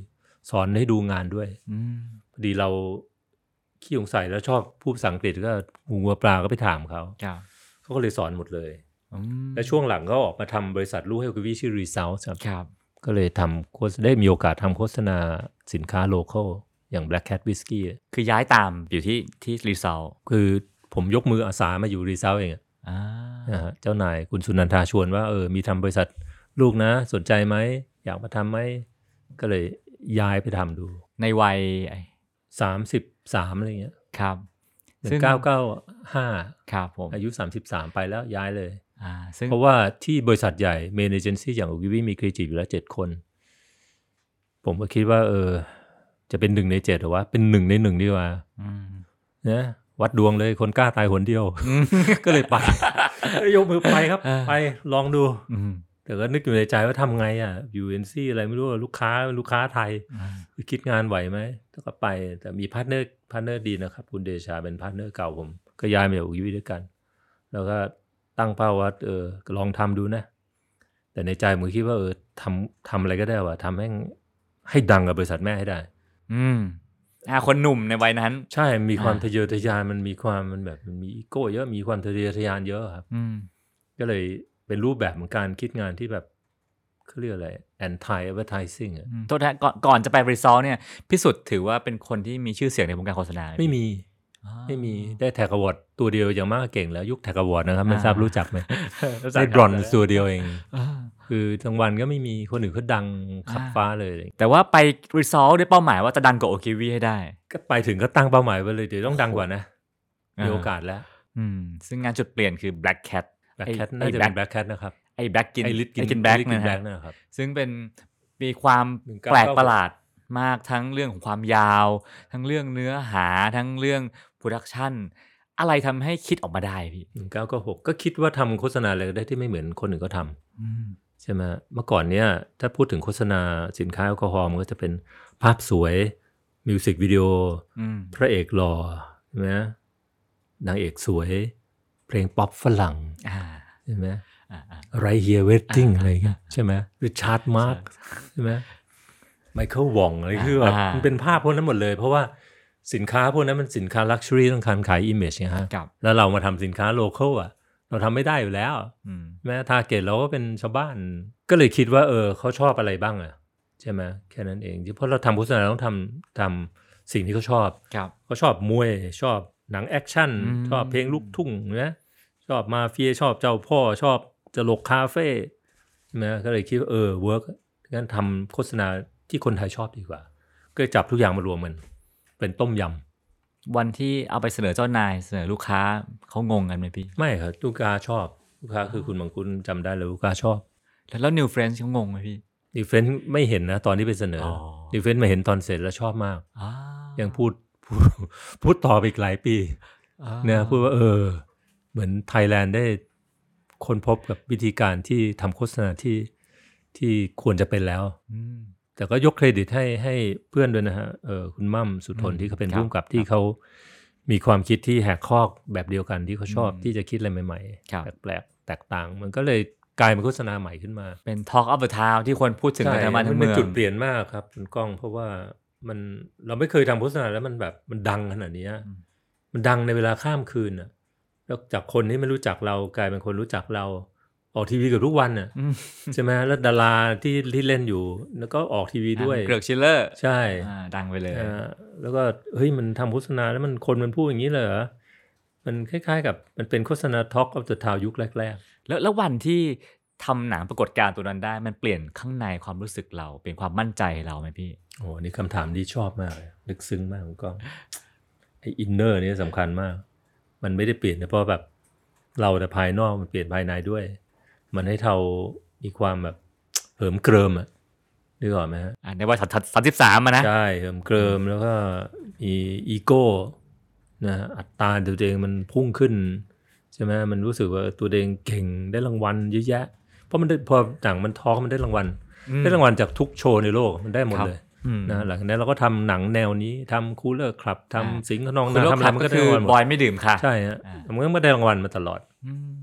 A: สอนให้ดูงานด้วย
C: อืม
A: พอดีเราขี้สงสัยแล้วชอบพูดภาษาอังกฤษก็งูงัวปลาก็ไปถามเขา
C: ครับ
A: เขาก็เลยสอนหมดเลย
C: อืม
A: และช่วงหลังก็ออกมาทำบริษัทลูกให้กับวิชื่อ Result ครับ
C: ครับ
A: ก็เลยทำโฆษได้มีโอกาสทำโฆษณาสินค้าโลเคอลอย่าง Black Cat Whisky
C: คือย้ายตามอยู่ที่ที่รีซอล
A: คือ ผมยกมืออาสามาอยู่ Result เองอะ
C: อ่า
A: นะฮะเจ้านายคุณสุนันทาชวนว่าเออมีทำบริษัทลูกนะ สนใจไหม อยากมาทำไหม ก็เลยย้ายไปทำดู
C: ในวัย
A: 33อะไรเงี้ย
C: ครับ
A: หนึ่
C: ซึ่ง
A: งเก้าเก้าห้า
C: ครับผม
A: อายุ33ไปแล้วย้ายเลย
C: อ่าซึ่ง
A: เพราะว่าที่บริษัทใหญ่ main agency อย่าง Ogilvy มีครีเอทีฟอยู่แล้วเจ็ดคน ผมก็คิดว่า เออ จะเป็นหนึ่งในเจ็ดหรือว่าเป็นหนึ่งในหนึ่งดีกว่า
C: อืม
A: นะ วัดดวงเลยคนกล้าตายหนเดียว ก็เลยไปเอ้ยยกมือไปครับ
C: เออ
A: ไปลองดู
C: อืม
A: แต่ก็นึกอยู่ในใจว่าทำไงอะ UNC อะไรไม่รู้อะลูกค้าลูกค้าไทย
C: อ่า
A: คิดงานไหวไหมแล้วก็ไป แต่มี partner partner ดีนะครับ คุณเดชาเป็น partner เก่าผม ก็ย้ายมาจากอุยวิด้วยกัน แล้วก็ตั้งเป้าว่าเออลองทำดูนะ แต่ในใจผมคิดว่าเออทำทำอะไรก็ได้ว่าทำให้ให้ดังกับบริษัทแม่ให้ได้
C: อืม อ่าคนหนุ่มในวัยนั้น
A: ใช่มีความ
C: อ่า
A: ทะเยอทะยานมันมีความมันแบบมันมีอีโก้เยอะมีความทะเยอทะยานเยอะครับ
C: อืม
A: ก็เลยเป็นรูปแบบของการคิดงานที่แบบเขาเรียกอะไร anti advertising อะ
C: อืมโทษนะก่อนก่อนจะไปรีซอลเนี่ยพิสุทธิ์ถือว่าเป็นคนที่มีชื่อเสียงในวงการโฆษณาห
A: ไม่มี
C: อ๋อ
A: ไม่มีได้แท็กอวอร์ดตัวเดียวอย่างมากเก่งแล้วยุคแท็กอวอร์ดนะครับ ไม่
C: อ่า
A: ทราบรู้จักไหม
C: รู้จัก
A: ได้
C: ครับ
A: บรอนซ์ตัวเดียวเอง
C: อ่า
A: คือทั้งวันก็ไม่มีคนอื่นเขาดังขับ
C: อ่า
A: ฟ้าเลย
C: แต่ว่าไปรีซอลด้วยเป้าหมายว่าจะดังกว่าโอคิวีให้ได้
A: ก็ไปถึงก็ตั้งเป้าหมายไว้เลยเดี๋ยวต้องดังกว่านะ
C: อ่ามี
A: มีโอกาสแล้ว
C: อืม ซึ่งงานจุดเปลี่ยนคือ Black Cat
A: แบ็ค
C: ไอ้
A: แคท
C: ไอ้
A: น่าจะ
C: Black
A: เป็นแบ็คแคทนะครับ
C: ไอ้แบ็กกิน
A: ไอลิทกิน
C: ไอ้กินแบ็ก
A: ลิท
C: นะ
A: แบ็
C: ฮะ
A: กนะครับ
C: ซึ่งเป็นมีความ
A: 1996
C: แปลกประหลาดมากทั้งเรื่องของความยาว ทั้งเรื่องเนื้อหาทั้งเรื่อง production อะไรทำให้คิดออกมาได้พี่
A: หนึ่งเก้าก็หกก็คิดว่าทำโฆษณาอะไรก็ได้ที่ไม่เหมือนคนอื่นก็ทำ
C: อืม
A: ใช่ไหมเมื่อก่อนเนี้ยถ้าพูดถึงโฆษณาสินค้าแอลกอฮอล์มันก็จะเป็นภาพสวยมิวสิกวิดีโอ
C: อืม
A: พระเอกหล่อใช่ไหมนางเอกสวย เพลงป๊อปฝรั่ง
C: อ่า
A: ใช่ไหม
C: อ่าอ่า
A: Right Here Waiting
C: อ่า
A: อะไรเงี้ยใช่ไหม Richard Marx ใช่ไหมไมเคิลวองอะไรคือแบบ
C: อ่ามั
A: มันเป็นภาพพวกนั้นหมดเลย เพราะว่าสินค้าพวกนั้นมันสินค้า luxury ต้องการขาย image นะฮะ
C: กับ
A: แล้วเรามาทำสินค้า local อะ เราทำไม่ได้อยู่แล้ว
C: อืม
A: แม้ target เราก็เป็นชาวบ้าน ก็เลยคิดว่า เออเขาชอบอะไรบ้างอะใช่ไหมแค่นั้นเองเพราะเราทำโฆษณาเราต้องทำทำสิ่งที่เขาชอบ
C: กับ
A: เขาชอบมวยชอบหนัง action อื
C: ม
A: ชอบเพลงลูกทุ่งนะชอบมาเฟียชอบเจ้าพ่อชอบตลกคาเฟ่ใช่ไหมก็เลยคิดว่าเออ work งั้นทำโฆษณาที่คนไทยชอบดีกว่า ก็เลยจับทุกอย่างมารวมมันเป็นต้มยำ
C: วันที่เอาไปเสนอเจ้านายเสนอลูกค้าเขางงกันไหมพี่
A: ไม่ครับลูกค้าชอบ ลูกค้าคือคุณบางคุณจำได้เลยลูกค้าชอบ
C: แล้วแล้ว Neil French เขางงไหมพี่
A: ดีเฟนต์ไม่เห็นนะตอนที่ไปเสนออ
C: อ
A: ดีเฟนต์มาเห็นตอนเสร็จแล้วชอบมาก
C: อ่า
A: ยังพูดพูดพูดต่อไปอีกหลายปี
C: อ่า
A: เนี่ยพูดว่าเออ เหมือนไทยแลนด์ได้ค้นพบกับวิธีการที่ทำโฆษณาที่ที่ควรจะเป็นแล้ว
C: อืม
A: แต่ก็ยกเครดิตให้ให้เพื่อนด้วยนะฮะเออคุณมั่มสุทน
C: อืม
A: ที่เขาเป็น
C: ครับ
A: ผู้กำกับที่เขามีความคิดที่แหกคอกแบบเดียวกันที่เขาชอบ
C: อืม
A: ที่จะคิดอะไรใหม่
C: ครับ
A: ๆแปลกๆแตกต่าง มันก็เลยกลายเป็นโฆษณาใหม่ขึ้นมา
C: เป็น Talk of the Town ที่คนพูดถึงกันทั้งบ้านทั้ง
A: มั
C: เมื
A: เป็น
C: อง
A: จุดเปลี่ยนมากครับคุณก้องเพราะว่ามันเราไม่เคยทำโฆษณาแล้วมันแบบมันดังขนาดเนี้ย
C: อืม
A: มันดังในเวลาข้ามคืนน่ะแล้วจากคนที่ไม่รู้จักเรากลายเป็นคนรู้จักเรา ออกทีวีเกับทุกวันน่ะ
C: อืม
A: ใช่ไหมแล้วดาราที่ที่เล่นอยู่ แล้วก็ออกทีวีด้วย
C: เกลือกชิลเลอร์
A: ใช่
C: อ่าดังไปเลย
A: อ่าแล้วก็เฮ้ยมันทำโฆษณาแล้วมันคนมันพูดอย่างนี้เลยเหรอมันคล้ายๆ กับมันเป็นโฆษณา Talk of the Town ยุคแรก
C: แล้วแล้ววันที่ทำหนังปรากฏการณ์ตัวนั้นได้ มันเปลี่ยนข้างในความรู้สึกเราเปลี่ยนความมั่นใจเราไหมพี่
A: ๆโอ้นี่คำถามที่ชอบมากเลยลึกซึ้งมากคุณก้องไอ inner นี่สำคัญมาก มันไม่ได้เปลี่ยนเฉพาะแบบเราแต่ภายนอกมันเปลี่ยนภายในด้วย มันให้เรามีความแบบเหิมเกริมอะนึกออกไหมฮะ
C: อ่าในวัยสามสิบสามอะนะ
A: ใช่เหิมเกริมแล้วก็มีอีโก้นะฮะอัตตาตัวเองมันพุ่งขึ้น ใช่ไหมมันรู้สึกว่าตัวเองเก่งได้รางวัลเยอะแยะ เพราะมันได้พอหนังมันท้องมันได้รางวัล
C: อืม
A: ได้รางวัลจากทุกโชว์ในโลกมันได้หมด
C: ครับ
A: เลย
C: อืม
A: นะหลังจากนั้นเราก็ทำหนังแนวนี้ทำคูลเลอร์คลับทำ
C: อ่า
A: สิงห์ขนอง
C: คุณ
A: นา
C: โลก
A: ทำอะ
C: ค
A: ไร
C: รับ
A: มัน
C: ก็
A: ก็ได้
C: คือ
A: รางวัลหม
C: บอย
A: ด
C: ไม่ดื่มค่ะ
A: ใช่ฮะ
C: อ่า
A: มันก็ไม่ได้รางวัลมาตลอด
C: อืม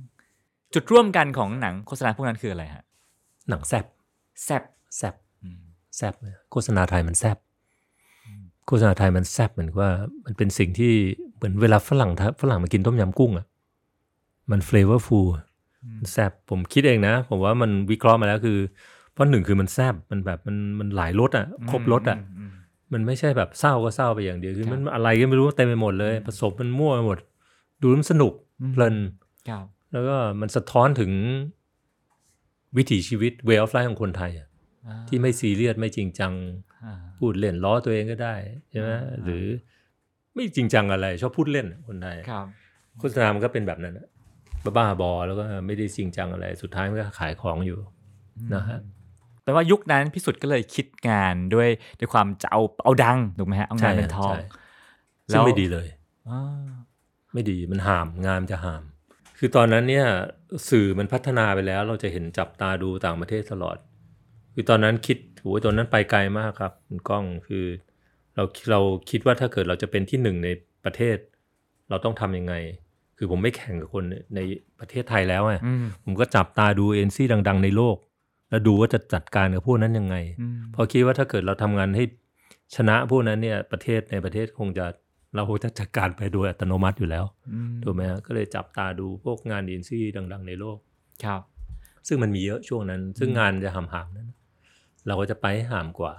C: จุดร่วมกันของหนังโฆษณาพวกนั้นคืออะไรฮะ
A: หนังแซบ
C: แซบ
A: แซบ
C: อืม
A: แซบเนี่ยโฆษณาไทยมันแซบโฆษณาไทยมันแซบเหมือนว่า มันเป็นสิ่งที่เหมือนเวลาฝรั่งทะฝรั่งมากินต้มยำกุ้งอะมันเฟลเวอร์ฟูลมันแซบผมคิดเองนะ ผมว่ามันวิเคราะห์มาแล้วคือเพราะหนึ่งคือมันแซบมันแบบมันมันหลายรสอะ ครบรสอะ
C: มม
A: มันไม่ใช่แบบเศร้าก็เศร้าไปอย่างเดียวคือ
C: ครับ
A: มันอะไรก็ไม่รู้เต็มไปหมดเลย ผสมมันมั่วไปหมด ดูแล้วมันสนุก
C: อืม
A: เพลิน
C: ครับ
A: แล้วก็มันสะท้อนถึงวิถีชีวิต way of life ของคนไทยอะ
C: อ่า
A: ที่ไม่ซีเรียสไม่จริงจัง
C: อ่า
A: พูดเล่นล้อตัวเองก็ได้ใช่ไหม
C: อ่า
A: หรือไม่จริงจังอะไร ชอบพูดเล่นอะคนไทย
C: ครับ
A: โฆษณามันก็เป็นแบบนั้นอะบ้าๆบอแล้วก็ไม่ได้จริงจังอะไร สุดท้ายมันก็ขายของอยู่นะฮะ
C: แปลว่ายุคนั้นพิสุทธิ์ก็เลยคิดงานด้วยด้วยความจะเอาเอาดังถูกไหมฮะเอางานเป็นทอง
A: ใช่ซึ่งไม่ดีเลย
C: อ่า
A: ไม่ดีมันห่ามงานมันจะห่าม คือตอนนั้นเนี่ยสื่อมันพัฒนาไปแล้ว เราจะเห็นจับตาดูต่างประเทศตลอด คือตอนนั้นคิดโอ้ยตอนนั้นไปไกลมากครับคุณก้องคือเราเราคิดว่าถ้าเกิดเราจะเป็นที่หนึ่งในประเทศ เราต้องทำยังไง คือผมไม่แข่งกับคนในประเทศไทยแล้วไง
C: อืม
A: ผมก็จับตาดูเอ็นซี่ดัง ๆ ในโลก แล้วดูว่าจะจัดการกับพวกนั้นยังไง
C: อืม
A: เพอคิดว่าถ้าเกิดเราทำงานให้ชนะพวกนั้นเนี่ยประเทศในประเทศคงจะ เราคงจะจัดการไปโดยอัตโนมัติอยู่แล้ว
C: อืม
A: ถูกไหมฮะก็เลยจับตาดูพวกงานเอ็นซี่ดัง ๆ ในโลก
C: ครับ
A: ซึ่งมันมีเยอะช่วงนั้น ซึ่งงานจะหามๆนั้น เราก็จะไปให้หามกว่า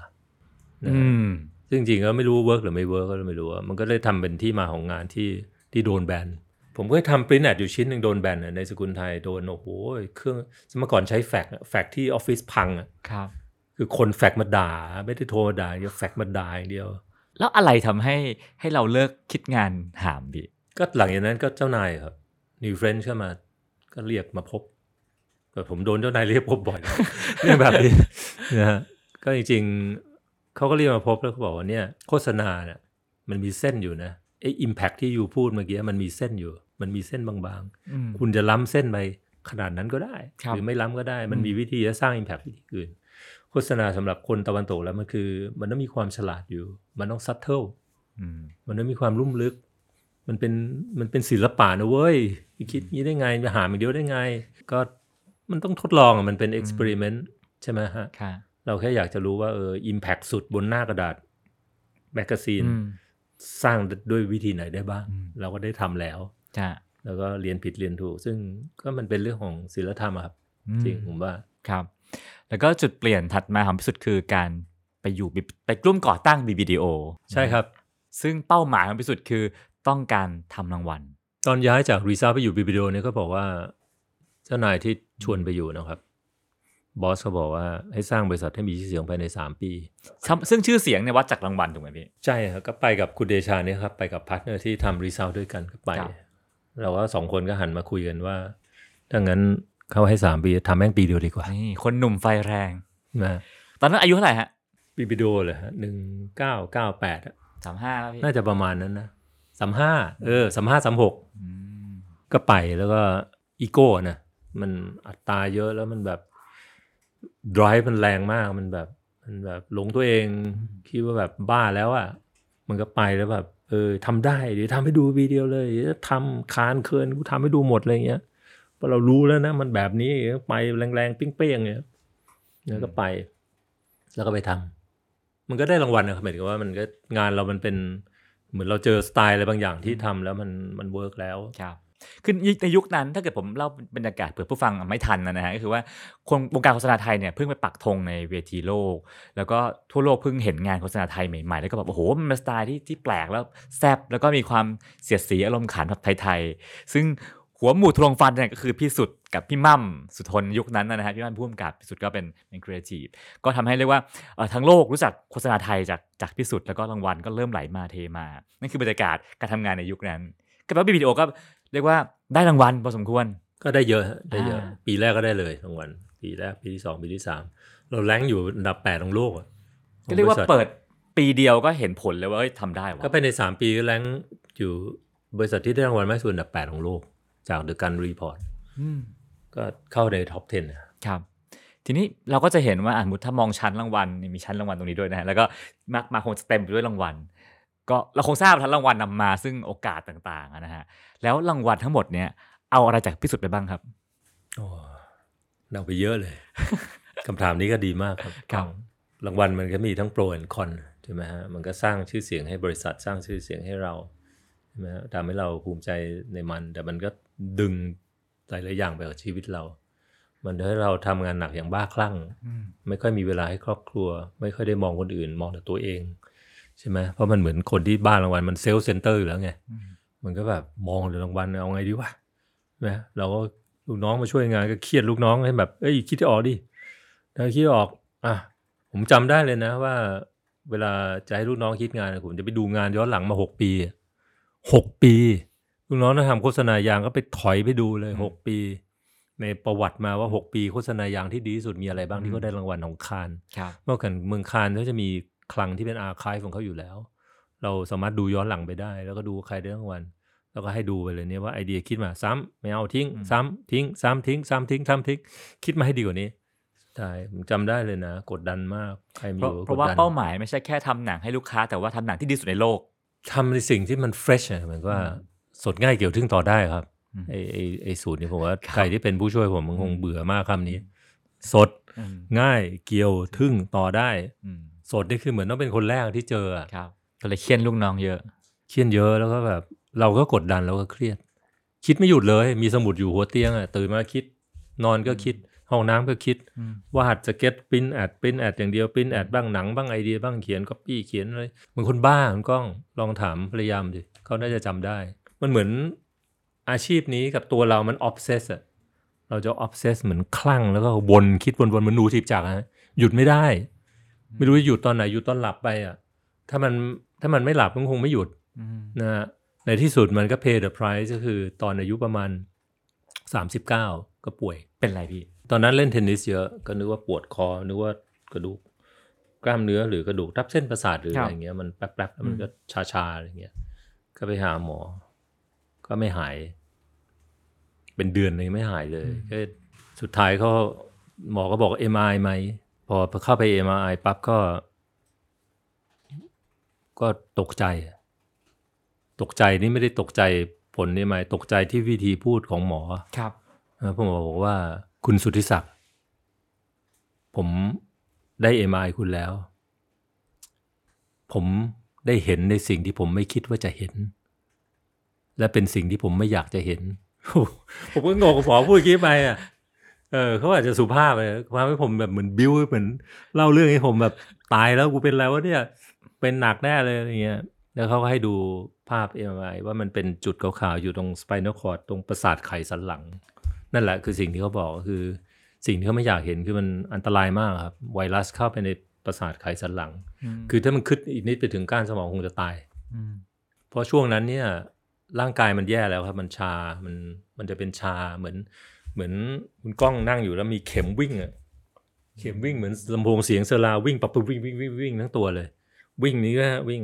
A: นะ
C: อื
A: ฮะ
C: ม
A: ซึ่งจริงๆก็ไม่รู้ work หรือไม่ work ก็ไม่รู้อะมันก็เลยทำเป็นที่มาของงานที่ที่โดนแบนผมก็ทำ print ad อยู่ชิ้นหนึ่งโดนแบนอะในสกุลไทยโดนโอ้โหเครื่องเมื่อก่อนใช้แฟกซ์อะแฟกซ์ที่ออฟฟิศพังอะ
C: ครับ
A: คือคนแฟกซ์มาด่า ไม่ได้โทรมาด่าอย่างเดียวแฟกซ์มาด่าอย่างเดียว
C: แล้วอะไรทำให้ให้เราเลิกคิดงานห่ามพี่
A: ก็หลังจากนั้นก็เจ้านายครับ Neil French เข้ามาก็เรียกมาพบแต่ผมโดนเจ้านายเรียกพบบ่อยนะเรื่องแบบนี้นะฮะก็จริงๆเขาก็เรียกมาพบแล้วเขาบอกว่าเนี่ยโฆษณาเนี่ยมันมีเส้นอยู่นะไอ้อิมแพคที่อยู่พูดเมื่อกี้มันมีเส้นอยู่ มันมีเส้นบาง
C: อืม
A: ๆคุณจะล้ำเส้นไปขนาดนั้นก็ได้
C: ครับ
A: หรือไม่ล้ำก็ได้ มัน
C: อืม
A: มีวิธีจะสร้างอิมแพควิธีอื่นโฆษณาสำหรับคนตะวันตกแล้วมันคือ มันต้องมีความฉลาดอยู่ มันต้องซัตเทิล
C: อืม
A: มันต้องมีความลุ่มลึก มันเป็นมันเป็นศิลปะนะเว้ยไปคิดงี้ได้ไงจะหามันเดียวได้ไง ก็มันต้องทดลองอะมันเป็น experiment ใช่ไหมฮะ
C: ค่ะ
A: เราแค่อยากจะรู้ว่าเออ impact สุดบนหน้ากระดาษ magazine
C: อืม
A: สร้างด้วยวิธีไหนได้บ้าง
C: อืม
A: เราก็ได้ทำแล้ว
C: จ้ะ
A: แล้วก็เรียนผิดเรียนถูก ซึ่งก็มันเป็นเรื่องของศิลธรรมอะครับ
C: อืม
A: จริงผมว่า
C: ครับ แล้วก็จุดเปลี่ยนถัดมาของพี่สุทธิ์คือการไปอยู่ B- ไปกลุ่มก่อตั้ง BBDO
A: ใช่ครับ
C: ซึ่งเป้าหมายของพี่สุทธิ์คือต้องการทำรางวัล
A: ตอนย้ายจาก Results ไปอยู่ BBDO เนี่ยก็บอกว่าเจ้านายที่ชวนไปอยู่นะครับบอสเขาบอกว่าให้สร้างบริษัทให้มีชื่อเสียงภายในสามปี
C: ซึ่งชื่อเสียงเนี่ยวัดจากรางวัลถูกไหมพี่
A: ใช่ครับก็ไปกับคุณเดชาเนี่ยครับ ไปกับ partner ที่ทำ Results ด้วยกันก็ไป
C: ครับ
A: เราก็สองคนก็หันมาคุยกันว่าถ้างั้น เขาให้สามปีทำแม่งปีเดียวดีกว่า
C: นี่คนหนุ่มไฟแรง
A: นะ
C: ตอนนั้นอายุเท่าไหร่ฮะ
A: บีบีโดเลยฮะหนึ่งเก้าเก้าแปด
C: สามห้าพี่
A: น่าจะประมาณนั้นนะสามห้าเออสามห้าสามหก
C: อืม
A: ก็ไปแล้วก็อีโก้นะมันอัตราเยอะแล้วมันแบบ drive มันแรงมากมันแบบ มันแบบหลงตัวเองคิดว่าแบบบ้าแล้วอะ่ะ มันก็ไปแล้วแบบ เออทำได้เดี๋ยวทำให้ดูวีเดีโอเลยเดี๋ยวทำคานเคินกูทำให้ดูหมดอะไรเงี้ยเพราะเรารู้แล้วนะ มันแบบนี้ไปแรงๆเปี้ยงๆเนี่ยแล้วก็ไป แล้วก็ไปทำมันก็ได้รางวัลนะครับหมายถึงว่ามันก็งานเรามันเป็นเหมือนเราเจอสไตล์อะไรบางอย่างที่ทำแล้วมันมัน work แล้ว
C: ครับคือในยุคนั้นถ้าเกิดผมเล่าบรรยากาศเผื่อผู้ฟังไม่ทันนะฮะก็คือว่าคนวงการโฆษณาไทยเนี่ยเพิ่งไปปักธงในเวทีโลก แล้วก็ทั่วโลกเพิ่งเห็นงานโฆษณาไทยใหม่ๆ แล้วก็แบบโอ้โหมันเป็นสไตล์ที่ที่แปลกแล้วแซ่บแล้วก็มีความเสียดสีอารมณ์ขันแบบไทยๆซึ่ง หัวหมู่ทวงฟันเนี่ยก็คือพี่สุดกับพี่มั่มสุทนยุคนั้นนะฮะพี่มั่มพุ่มกับพี่สุดก็เป็นเป็นครีเอทีฟก็ทำให้เรียกว่าทั้งโลกรู้จักโฆษณาไทยจากจากพี่สุดแล้วก็รางวัลก็เริ่มไหลมาเทมา นั่นคือบรรยากาศการทำงานในยุคนั้นก็แปลว่าบีบีโอก็เรียกว่าได้รางวัลพอสมควร
A: ก็ได้เยอะได้เยอะ ปีแรกก็ได้เลยรางวัลปีแรกปีที่สองปีที่สามเราแรงอยู่อันดับแปดของโลก
C: ก็เรียกว่าเปิดปีเดียวก็เห็นผลเลยว่าเอ้ยทำได้
A: ก็ไปในสามปีก็แรงอยู่บริษัทที่ได้รางวัลมากสุดอันดับแปดของโลก จาก The Gunn Report อื
C: ม
A: ก็เข้าใน top 10นะ
C: ครับ ทีนี้เราก็จะเห็นว่าอ่านมุดถ้ามองชั้นรางวัลนี่มีชั้นรางวัลตรงนี้ด้วยนะฮะแล้วก็มามาคงจะเต็มไปด้วยรางวัล ก็เราคงทราบทั้งรางวัลนำมาซึ่งโอกาสต่างๆอะนะฮะแล้วรางวัลทั้งหมดเนี้ยเอาอะไรจากพี่สุทธิ์ไปบ้างครับ
A: โอ้เดาไปเยอะเลยคำถามนี้ก็ดีมากครับ
C: ครับ
A: รางวัลมันก็มีทั้งโปรและคอนใช่ไหมฮะมันก็สร้างชื่อเสียงให้บริษัทสร้างชื่อเสียงให้เราใช่ไหมฮะทำให้เราภูมิใจในมัน แต่มันก็ ดึงหลายๆอย่างไปกับชีวิตเรา มันทำให้เราทำงานหนักอย่างบ้าคลั่ง
C: อืม
A: ไม่ค่อยมีเวลาให้ครอบครัว ไม่ค่อยได้มองคนอื่น มองแต่ตัวเองใช่ไหมเพราะมันเหมือนคนที่บ้านรางวัลมันเซลล์เซ็นเตอร์อยู่แล้วไง
C: อืม
A: มันก็แบบมองแต่รางวัลเอาไงดีวะใช่ไหมเราก็ลูกน้องมาช่วยงานก็เครียดลูกน้องให้แบบ เอ้ยคิดให้ออกดิถ้าคิดออก อะ ผมจำได้เลยนะว่า เวลาจะให้ลูกน้องคิดงานผมจะไปดูงานย้อนหลังมาหกปีหกปี ลูกน้องที่ทำโฆษณายางก็ไปถอยไปดูเลย
C: อืม
A: หกปี ในประวัติมาว่าหกปีโฆษณายางที่ดีที่สุดมีอะไรบ้าง
C: อื
A: ที่
C: ม
A: เขาได้รางวัลของคาน
C: ครับ
A: เมื่อกันเมืองคานเขาจะมีคลังที่เป็นอาร์คายของเขาอยู่แล้ว เราสามารถดูย้อนหลังไปได้ แล้วก็ดูใครได้รางวัลแล้วก็ให้ดูไปเลยเนี่ยว่าไอเดียคิดมาซ้ำไม่เอาทิ้ง
C: อืม
A: ซ้ำทิ้ง ซ้ำทิ้ง ซ้ำทิ้งซ้ำทิ้ง คิดมาให้ดีกว่านี้ใช่ผมจำได้เลยนะ กดดันมากใครมี
C: เพราะ
A: อยู่
C: เพราะว่า
A: กดดัน
C: เป้าหมายไม่ใช่แค่ทำหนังให้ลูกค้า แต่ว่าทำหนังที่ดีสุดในโลก
A: ทำในสิ่งที่มันเฟรชอะเหมือนว่า
C: อืม
A: สดง่ายเกี่ยวทึ่งต่อได้ครับ
C: อืม
A: ไอไอไอสูตรนี้ผมว่า
C: ครับ
A: ใครที่เป็นผู้ช่วยผมมันคง
C: อืม
A: เบื่อมากคำนี้ สด
C: อืม
A: ง่ายเกี่ยวทึ่งต่อได้
C: อืม
A: สดนี่คือเหมือนต้องเป็นคนแรกที่เจออะ
C: ครับก็เลยเฆี่ยนลูกน้องเยอะ
A: เครียดเยอะแล้วก็แบบ เราก็กดดันแล้วก็เครียด คิดไม่หยุดเลย มีสมุดอยู่หัวเตียงอะตื่นมาคิด นอนก็คิด ห้องน้ำก็คิด
C: อืม
A: วาด sketch print ad print ad อย่างเดียว print ad บ้างหนังบ้างไอเดียบ้างเขียนก็ปี้เขียนเลยเหมือนคนบ้าคุณก้องลองถามภรรยามดิเขาน่าจะจำได้ มันเหมือนอาชีพนี้กับตัวเรามัน obsess อะเราจะ obsess เหมือนคลั่งแล้วก็วนคิดวนๆเหมือนหนูถีบจักรฮะหยุดไม่ได้ ไม่รู้จะหยุดตอนไหนหยุดตอนหลับไปอะถ้ามันถ้ามันไม่หลับมันคงไม่หยุด
C: อืม
A: นะฮะในที่สุดมันก็ pay the price ก็คือตอนอายุประมาณ 39 ก็ป่วย
C: เป็นไรพี่
A: ตอนนั้นเล่นเทนนิสเยอะก็นึกว่าปวดคอ นึกว่ากระดูกกล้ามเนื้อหรือกระดูกทับเส้นประสาทหรือ
C: ครั
A: อะ
C: บ
A: ไรอย่างเงี้ยมันแป๊บๆแล้วมัน
C: อืม
A: ก็ชาๆอะไรเงี้ยก็ไปหาหมอ ก็ไม่หาย เป็นเดือนเลยงไม่หายเลยก็สุดท้ายเขาหมอก็บอก MRI ไหมพอเข้าไป MRI ปั๊บก็ ก็ตกใจ ตกใจนี่ไม่ได้ตกใจผลนี่ไหมตกใจที่วิธีพูดของหมอ
C: ครับ
A: นะผมบอกว่า คุณสุทธิศักดิ์ผมได้เอ็มไอคุณแล้ว ผมได้เห็นในสิ่งที่ผมไม่คิดว่าจะเห็น และเป็นสิ่งที่ผมไม่อยากจะเห็น ผมก็งงกับหมอพูดอย่างนี้ไปอะเออเขาอาจจะสุภาพเลยทำให้ผมแบบเหมือนบิ้วเหมือนเล่าเรื่องให้ผมแบบตายแล้วกูเป็นอะไรวะเนี่ย เป็นหนักแน่เลยอะไรเงี้ย แล้วเขาก็ให้ดูภาพ MRI ว่ามันเป็นจุดขาวๆอยู่ตรง spinal cord ตรงประสาทไขสันหลัง นั่นแหละคือสิ่งที่เขาบอกก็คือ สิ่งที่เขาไม่อยากเห็นคือมันอันตรายมากครับ ไวรัสเข้าไปในประสาทไขสันหลัง คือถ้ามันขึ้นอีกนิดไปถึงก้านสมองคงจะตาย
C: ม
A: เพราะช่วงนั้นเนี่ย ร่างกายมันแย่แล้วครับมันชา มันมันจะเป็นชาเหมือนเหมือนคุณกล้องนั่งอยู่แล้วมีเข็มวิ่งอะเข็มวิ่งเหมือนลำโพงเสียงเซอร์ราววิ่งปับปุ๊บวิ่งวิ่งวิ่งวิ่งทั้งตัวเลย วิ่งนี้ก็วิ่ง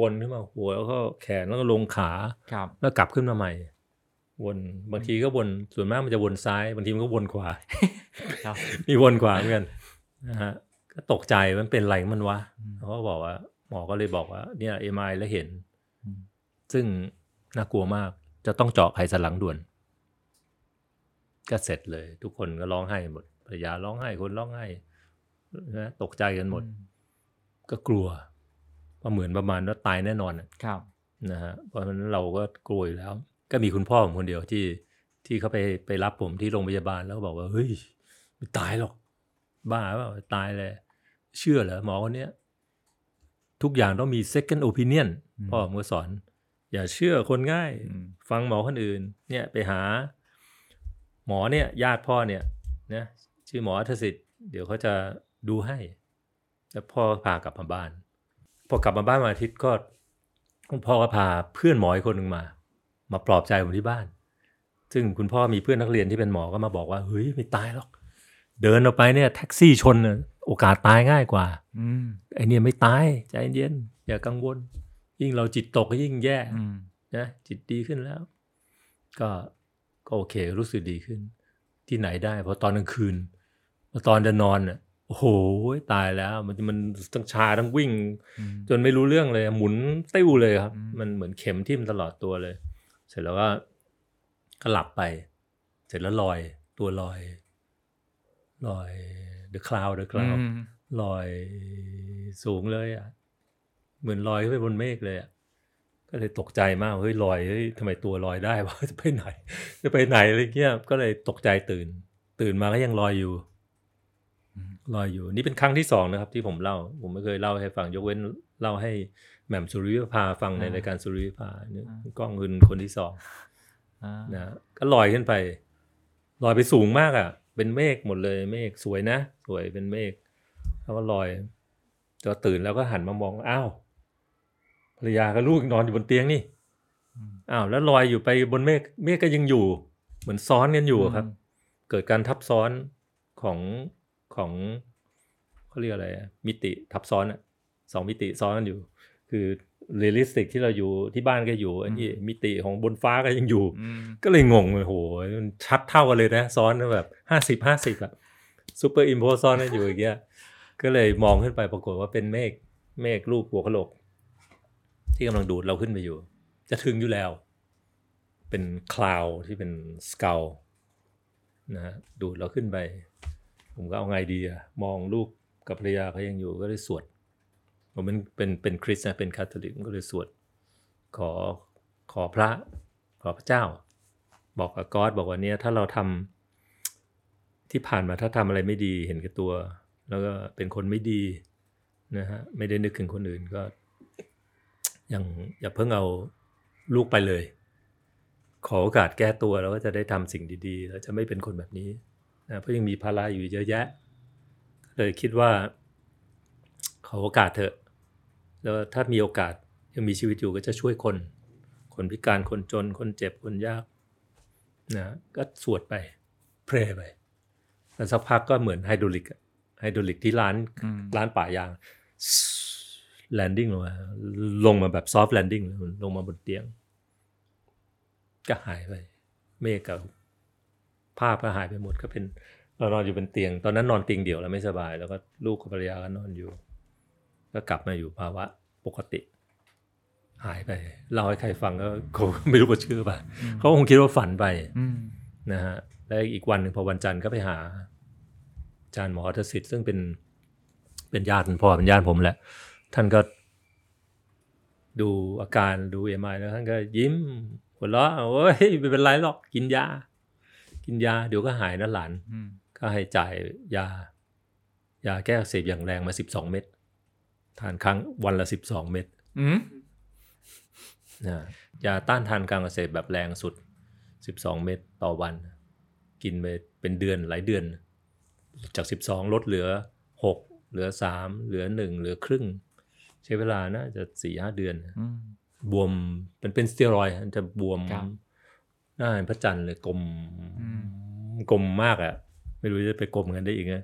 A: วนขึ้นมาหัวแล้วก็แขนแล้วก็ลงขา
C: ครับ
A: แล้วกลับขึ้นมาใหม่ วนบางทีก็วนส่วนมากมันจะวนซ้ายบางทีมันก็วนขวา
C: ครับ
A: มีวนขวาเหมือนกันนะฮะก็ตกใจมันเป็นอะไรของมันวะ
C: อืม
A: เขาก็บอกว่าหมอก็เลยบอกว่า เนี่ยเอ็มไอแล้วเห็น
C: อืม
A: ซึ่ง น่ากลัวมาก จะต้องเจาะไขสันหลังด่วน ก็เสร็จเลย ทุกคนก็ร้องไห้หมดภรรยาร้องไห้คนร้องไห้นะตกใจกันหมด ก็กลัวเพราะเหมือนประมาณว่าตายแน่นอนอะ
C: ครับ
A: นะฮะเพราะฉะนั้นเราก็กลัวอยู่แล้ว ก็มีคุณพ่อผมคนเดียวที่ที่เขาไปไปรับผมที่โรงพยาบาลแล้วก็บอกว่าเฮ้ยไม่ตายหรอก บ้าเปล่าตายเลย เชื่อเหรอหมอคนเนี้ยทุกอย่างต้องมี second opinion
C: อืม
A: พ่อผมก็สอน อย่าเชื่อคนง่าย
C: อืม
A: ฟังหมอคนอื่น เนี่ยไปหา หมอเนี่ย ญาติพ่อเนี่ยนะชื่อหมออัธสิทธิ์เดี๋ยวเขาจะดูให้ แล้วพ่อพากลับมาบ้าน พอกลับมาบ้านวันอาทิตย์ก็คุณพ่อก็พาเพื่อนหมออีกคนหนึ่งมา มาปลอบใจผมที่บ้าน ซึ่งคุณพ่อมีเพื่อนนักเรียนที่เป็นหมอก็มาบอกว่าเฮ้ยไม่ตายหรอก เดินออกไปเนี่ย แท็กซี่ชนน่ะโอกาสตายง่ายกว่า
C: อืม
A: ไอเนี่ยไม่ตายใจเย็นอย่ากังวล ยิ่งเราจิตตกก็ยิ่งแย่
C: อืม
A: นะจิตดีขึ้นแล้ว ก็ก็โอเค รู้สึกดีขึ้น ที่ไหนได้พอตอนกลางคืนพอตอนจะนอนน่ะโอ้โหตายแล้ว มันมันทั้งชาทั้งวิ่ง
C: อืม
A: จนไม่รู้เรื่องเลย หมุนติ้วเลยครับ
C: อืม
A: มันเหมือนเข็มทิ่มตลอดตัวเลย เสร็จแล้วก็ก็หลับไป เสร็จแล้วลอยตัวลอยลอย the cloud the cloud
C: อืม
A: ลอยสูงเลยอะ เหมือนลอยขึ้นไปบนเมฆเลยอะก็เลยตกใจมากเฮ้ยลอยเฮ้ยทำไมตัวลอยได้วะจะไปไหน จะไปไหนอะไรเงี้ยก็เลยตกใจตื่น ตื่นมาก็ยังลอยอยู่
C: อืม
A: ลอยอยู่ นี่เป็นครั้งที่สองนะครับ ที่ผมเล่า ผมไม่เคยเล่าให้ฟังยกเว้นเล่าให้แหม่มสุริวิภาฟังในรายการสุริวิภาเนี่ยกล้องคืนคนที่สอง
C: อ่า
A: นะก็ลอยขึ้นไปลอยไปสูงมากอะ เป็นเมฆหมดเลยเมฆสวยนะ สวยเป็นเมฆแล้วก็ลอยจอตื่นแล้วก็หันมามองอ้าวภ รรยากับลูกนอนอยู่บนเตียงนี่
C: อืม
A: อ้าวแล้วลอยอยู่ไปบนเมฆเมฆก็ยังอยู่ เหมือนซ้อนกันอยู่อะครับ
C: อืม
A: เกิดการทับซ้อนของของเขาเรียกอะไรอะมิติทับซ้อนอะสองมิติซ้อนกันอยู่ คือ realistic ที่เราอยู่ที่บ้านก็อยู่อันนี้มิติของบนฟ้าก็ยังอยู่
C: อืม
A: ก็เลยงงเลยโหมันชัดเท่ากันเลยนะ ซ้อนแบบห้าสิบห้าสิบอะ superimpose ซ้อนกันอยู่อย่างเงี้ยก็เลยมองขึ้นไปปรากฏว่าเป็นเมฆเมฆรูปหัวกะโหลก ที่กำลังดูดเราขึ้นไปอยู่ จะถึงอยู่แล้ว เป็น cloud ที่เป็น skull นะฮะดูดเราขึ้นไป ผมก็เอาไงดีอะมองลูกกับภรรยาเขายังอยู่ก็เลยสวดผมเป็นเป็นเป็นคริสต์นะเป็นคาทอลิกก็เลยสวด ขอขอพระ ขอพระเจ้า บอกกับ God บอกว่าเนี่ยถ้าเราทำที่ผ่านมาถ้าทำอะไรไม่ดีเห็นแก่ตัว แล้วก็เป็นคนไม่ดีนะฮะไม่ได้นึกถึงคนอื่นก็ ยังอย่าเพิ่งเอาลูกไปเลย ขอโอกาสแก้ตัวแล้วก็จะได้ทำสิ่งดีๆแล้วจะไม่เป็นคนแบบนี้นะเพราะยังมีภาระอยู่เยอะแยะ เลยคิดว่า ขอโอกาสเถอะ แล้วถ้ามีโอกาสยังมีชีวิตอยู่ก็จะช่วยคน คนพิการคนจน คนเจ็บคนยากนะก็สวดไป pray ไปแล้วสักพักก็เหมือนไฮดรอลิกอะไฮดรอลิกที่ร้าน
C: อืม
A: ร้านปะยาง landing ลงมา ลงมาแบบ soft landing ลงมาบนเตียง ก็หายไป เมฆกับภาพก็หายไปหมดก็เป็นเรานอนอยู่บนเตียง ตอนนั้นนอนเตียงเดี่ยวแล้วไม่สบาย แล้วก็ลูกกับภรรยาก็นอนอยู่ ก็กลับมาอยู่ภาวะปกติ หายไปเล่าให้ใครฟังก็คงไม่รู้ว่าเชื่อป่ะเขาคงคิดว่าฝันไป
C: อืม
A: นะฮะแล้วอีกวันหนึ่งพอวันจันทร์ก็ไปหาอาจารย์หมออัธสิทธิ์ซึ่งเป็นเป็นญาติพ่อเป็นญาติผมแหละ ท่านก็ดูอาการดูเอ็มไอแล้วท่านก็ยิ้มหัวเราะโอ้ยไม่เป็นไรหรอกกินยา กินยา เดี๋ยวก็หายนะหลาน
C: อืม
A: ก็ให้จ่ายยา ยาแก้อักเสบอย่างแรงมาสิบสองเม็ดทานครั้งวันละสิบสองเม็ด
C: อืม
A: นะยาต้านทานการอักเสบแบบแรงสุด12เม็ดต่อวัน กินไปเป็นเดือนหลายเดือน จาก12ลดเหลือ6เหลือ3เหลือ1เหลือครึ่ง ใช้เวลาน่าจะ4 5เดือน
C: อืม
A: บวมเป็นเป็นสเตียรอยด์มันจะบวม
C: ครับ
A: หน้าเป็นพระจันทร์เลยกลม
C: อืม
A: กลมมากอะ่ะ ไม่รู้จะไปกลมกันได้อีกไง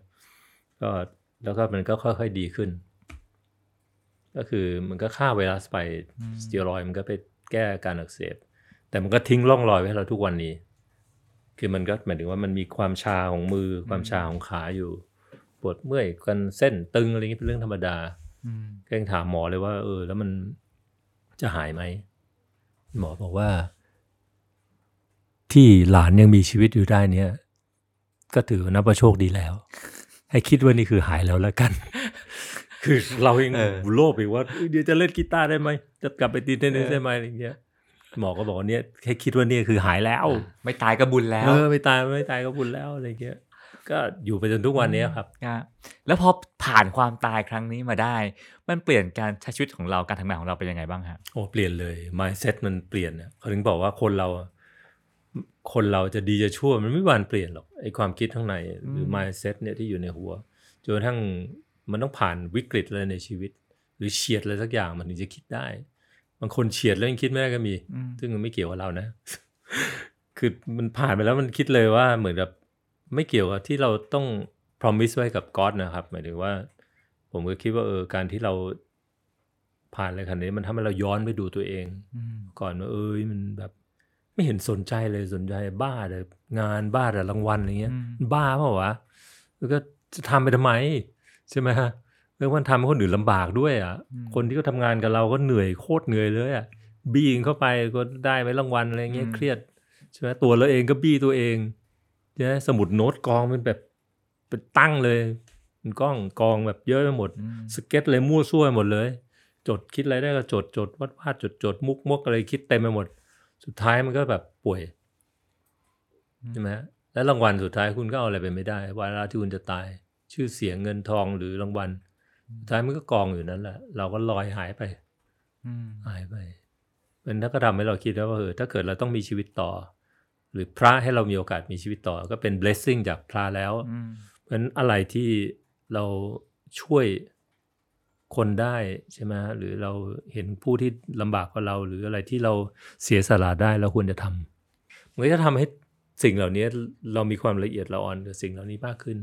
A: ก็แล้วก็มันก็ค่อยๆดีขึ้น ก็คือมันก็ฆ่าไวรัสไปสเตียรอยด์มันก็ไปแก้การอักเสบแต่มันก็ทิ้งร่องรอยไว้ให้เราทุกวันนี้ คือมันก็หมายถึงว่ามันมีความชาของมือความชาของขาอยู่ ปวดเมื่อยกันเส้นตึงอะไรอย่างนี้เป็นเรื่องธรรมดา
C: อืม
A: ก็ยังถามหมอเลยว่า เออ แล้วมันจะหายไหม หมอบอกว่า ที่หลานยังมีชีวิตอยู่ได้เนี่ย ก็ถือว่านับว่าโชคดีแล้ว ให้คิดว่านี่คือหายแล้วแล้วกัน คือเราเอง
C: เออ
A: โลภอีกว่าเอ้ยเดี๋ยวจะเล่นกีตาร์ได้ไหมจะกลับไปตีเทนนิสได้ไหมอะไรอย่างเงี้ยหมอก็บอกว่าเนี่ยให้คิดว่าเนี่ยคือหายแล้ว
C: ไม่ตายก็บุญแล้ว
A: เออไม่ตายไม่ตายก็บุญแล้วอะไรอย่างเงี้ย ก็อยู่ไปจนทุกวันนี้ครับ
C: ครับแล้วพอผ่านความตายครั้งนี้มาได้ มันเปลี่ยนการใช้ชีวิตของเราการทำงานของเราเป็นยังไงบ้างฮะ
A: โอ้เปลี่ยนเลย mindset มันเปลี่ยนเนี่ยเขาถึงบอกว่าคนเรา คนเราจะดีจะชั่วมันไม่มีวันเปลี่ยนหรอกไอความคิดข้างในหรือ mindset เนี่ยที่อยู่ในหัวจนกระทั่งมันต้องผ่านวิกฤตอะไรในชีวิต หรือเฉียดอะไรสักอย่างมันถึงจะคิดได้บางคนเฉียดแล้วยังคิดไม่ได้ก็มี
C: อืม
A: ซึ่งมันไม่เกี่ยวกับเรานะ คือมันผ่านไปแล้วมันคิดเลยว่าเหมือนกับ ไม่เกี่ยวกับที่เราต้อง promise ไว้กับก็อดนะครับ หมายถึงว่า ผมก็คิดว่าเออการที่เราผ่านอะไรขนาดนี้มันทำให้เราย้อนไปดูตัวเอง
C: อืม
A: ก่อนว่าเอ้ยมันแบบไม่เห็นสนใจเลยสนใจบ้าแต่งานบ้าแต่รางวัลอะไรเงี้ย
C: อืม
A: บ้าเปล่าวะแล้วก็จะทำไปทำไม ใช่ไหมฮะแล้วมันทำให้คนอื่นลำบากด้วยอะ คนที่เขาทำงานกับเราก็เหนื่อยโคตรเหนื่อยเลยอะบี้เข้าไปก็ได้ไหมรางวัลอะไรเงี้ย
C: อืม
A: เครียดใช่ไหมตัวเราเองก็บี้ตัวเอง ใช่ไหมสมุดโน้ตกองเป็นแบบเป็นตั้งเลยเป็นกล้องกองแบบเยอะไปหมด
C: อืม
A: สเก็ตเลยมั่วซั่วไปหมดเลย จดคิดอะไรได้ก็จดจดวาดวาดจดจดมุกมกอะไรคิดเต็มไปหมด สุดท้ายมันก็แบบป่วยใช่ไหมฮะแล้วรางวัลสุดท้ายคุณก็เอาอะไรไปไม่ได้เวลาที่คุณจะตาย ชื่อเสียงเงินทองหรือรางวัลสุดท้ายมันก็กองอยู่นั่นแหละเราก็ลอยหายไป
C: อืม
A: หายไปมันถ้าก็ทำให้เราคิดแล้วว่าเออถ้าเกิดเราต้องมีชีวิตต่อ หรือพระให้เรามีโอกาสมีชีวิตต่อ ก็เป็น blessing จากพระแล้ว
C: อืม
A: เพราะฉะนั้นอะไรที่เราช่วยคนได้ใช่ไหมฮะหรือเราเห็นผู้ที่ลำบากกว่าเรา หรืออะไรที่เราเสียสละได้เราควรจะทำมันก็จะทำให้สิ่งเหล่านี้เรามีความละเอียดละออนกับสิ่งเหล่านี้มากขึ้น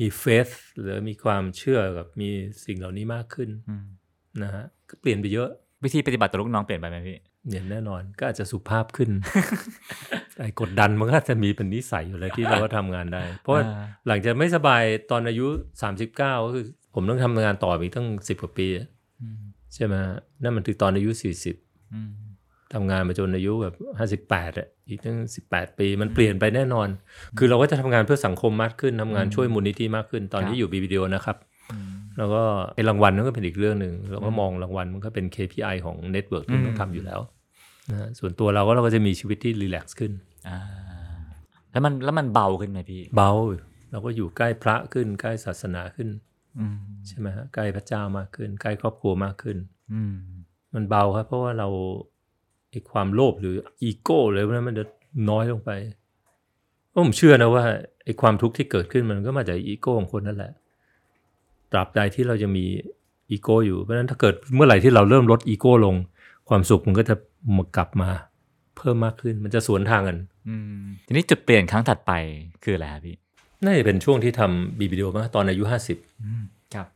A: มีเฟสหรือมีความเชื่อกับมีสิ่งเหล่านี้มากขึ้น
C: อืม
A: นะฮะก็เปลี่ยนไปเยอะ
C: วิธีปฏิบัติต่อลูกน้องเปลี่ยนไปไหมพี่
A: เนี่ยแน่นอนก็อาจจะสุภาพขึ้นไอ้กดดันมันก็อาจจะมีเป็นนิสัยอยู่แล้วที่เราก็ทำงานได้ เพราะว่า
C: อ่า
A: หลังจากไม่สบายตอนอายุ39ก็คือ ผมต้องทำงานต่ออีกตั้ง10กว่าปีอะ
C: อืม
A: ใช่ไหมฮะนั่นมันคือตอนอายุ40
C: อืม
A: ทำงานมาจนอายุแบบ58อะอีกตั้ง18ปีมันเปลี่ยนไปแน่นอน คือเราก็จะทำงานเพื่อสังคมมากขึ้นทำงานช่วยมูลนิธิมากขึ้น ตอนที่อยู่ BBDO นะครับ
C: อืม
A: แล้วก็ไอ้รางวัลนั่นก็เป็นอีกเรื่องหนึ่งเราก็มองรางวัลมันก็เป็น KPI ของ network ที่
C: อืม
A: ต้องทำอยู่แล้ว นะฮะส่วนตัวเราก็เราก็จะมีชีวิตที่ relax ขึ้น
C: อ่าแล้วมันแล้วมันเบาขึ้นไหมพี่
A: เบา เราก็อยู่ใกล้พระขึ้น ใกล้ศาสนาขึ้น
C: อืม
A: ใช่ไหมฮะใกล้พระเจ้ามากขึ้น ใกล้ครอบครัวมากขึ้น
C: อืม
A: มันเบาครับ เพราะว่าเราไอ้ความโลภหรืออีโก้เลยพวกนั้นมันจะน้อยลงไปเพราะผมเชื่อนะว่าไอ้ความทุกข์ที่เกิดขึ้นมันก็มาจากอีโก้ของคนนั่นแหละตราบใดที่เราจะมีอีโก้อยู่เพราะฉะนั้นถ้าเกิดเมื่อไหร่ที่เราเริ่มลดอีโก้ลง ความสุขมันก็จะมากลับมาเพิ่มมากขึ้นมันจะสวนทางกัน
C: อืมทีนี้จุดเปลี่ยนครั้งถัดไปคืออะไรครับพี่
A: น่าจะเป็นช่วงที่ทำ BBDO มาตอนอายุห้าสิบ
C: อืมครับ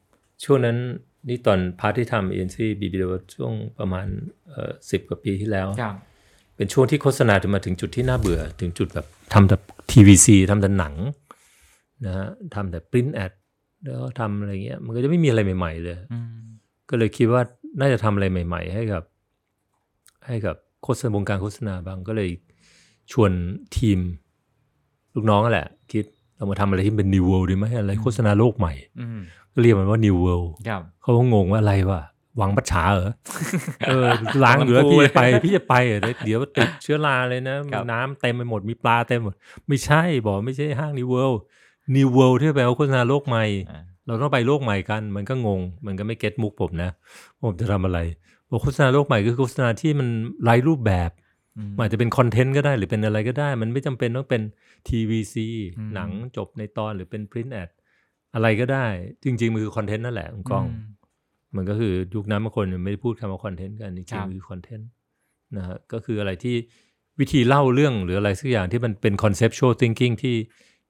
A: ช่วงนั้นนี่ตอน part ที่ทำ NC BBDO ช่วงประมาณเอ่อสิบกว่าปีที่แล้ว
C: ครับ
A: เป็นช่วงที่โฆษณาจะมาถึงจุดที่น่าเบื่อ ถึงจุดแบบทำแต่ TVC ทำแต่หนังนะฮะทำแต่ print ad แล้วก็ทำอะไรเงี้ย มันก็จะไม่มีอะไรใหม่ ๆ เลย
C: อืม
A: ก็เลยคิดว่าน่าจะทำอะไรใหม่ ๆ ให้กับ ให้กับโฆษณาวงการโฆษณาบ้างก็เลยชวนทีม ลูกน้องนั่นแหละ คิดเรามาทำอะไรที่เป็น New World ดีไหมอะไรโฆษณาโลกใหม่
C: อืม
A: ก็เรียกมันว่า New World
C: ครับ
A: เขาก็งงว่าอะไรวะหวังปัจฉาเหรอเออล้างอยู่แล้ว
C: หวังปู
A: พี่จะไป พี่จะไปเหรอเดี๋ยวติดเชื้อราเลยนะ
C: ครับ
A: น้ำเต็มไปหมดมีปลาเต็มหมด ไม่ใช่บอกไม่ใช่ห้าง New World New World ที่แปลว่าโฆษณาโลกใหม่
C: อ่า
A: เราต้องไปโลกใหม่กัน มันก็งง มันก็ไม่เก็ตมุกผมนะว่าผมจะทำอะไรบอก โฆษณาโลกใหม่คือโฆษณาที่มันไร้รูปแบบ
C: อืม
A: มันอาจจะเป็น content ก็ได้หรือเป็นอะไรก็ได้ มันไม่จำเป็นต้องเป็น TVC
C: อืม
A: หนังจบในตอนหรือเป็น print ad อะไรก็ได้ จริง ๆ มันคือ content นั่นแหละคุณกล้อง
C: ม
A: มันก็คือยุคนั้นบางคนยังไม่ได้พูดคำว่า content กัน
C: ครั
A: ริงๆคือ content นะฮะก็คืออะไรที่วิธีเล่าเรื่องหรืออะไรสักอย่างที่มันเป็น conceptual thinking ที่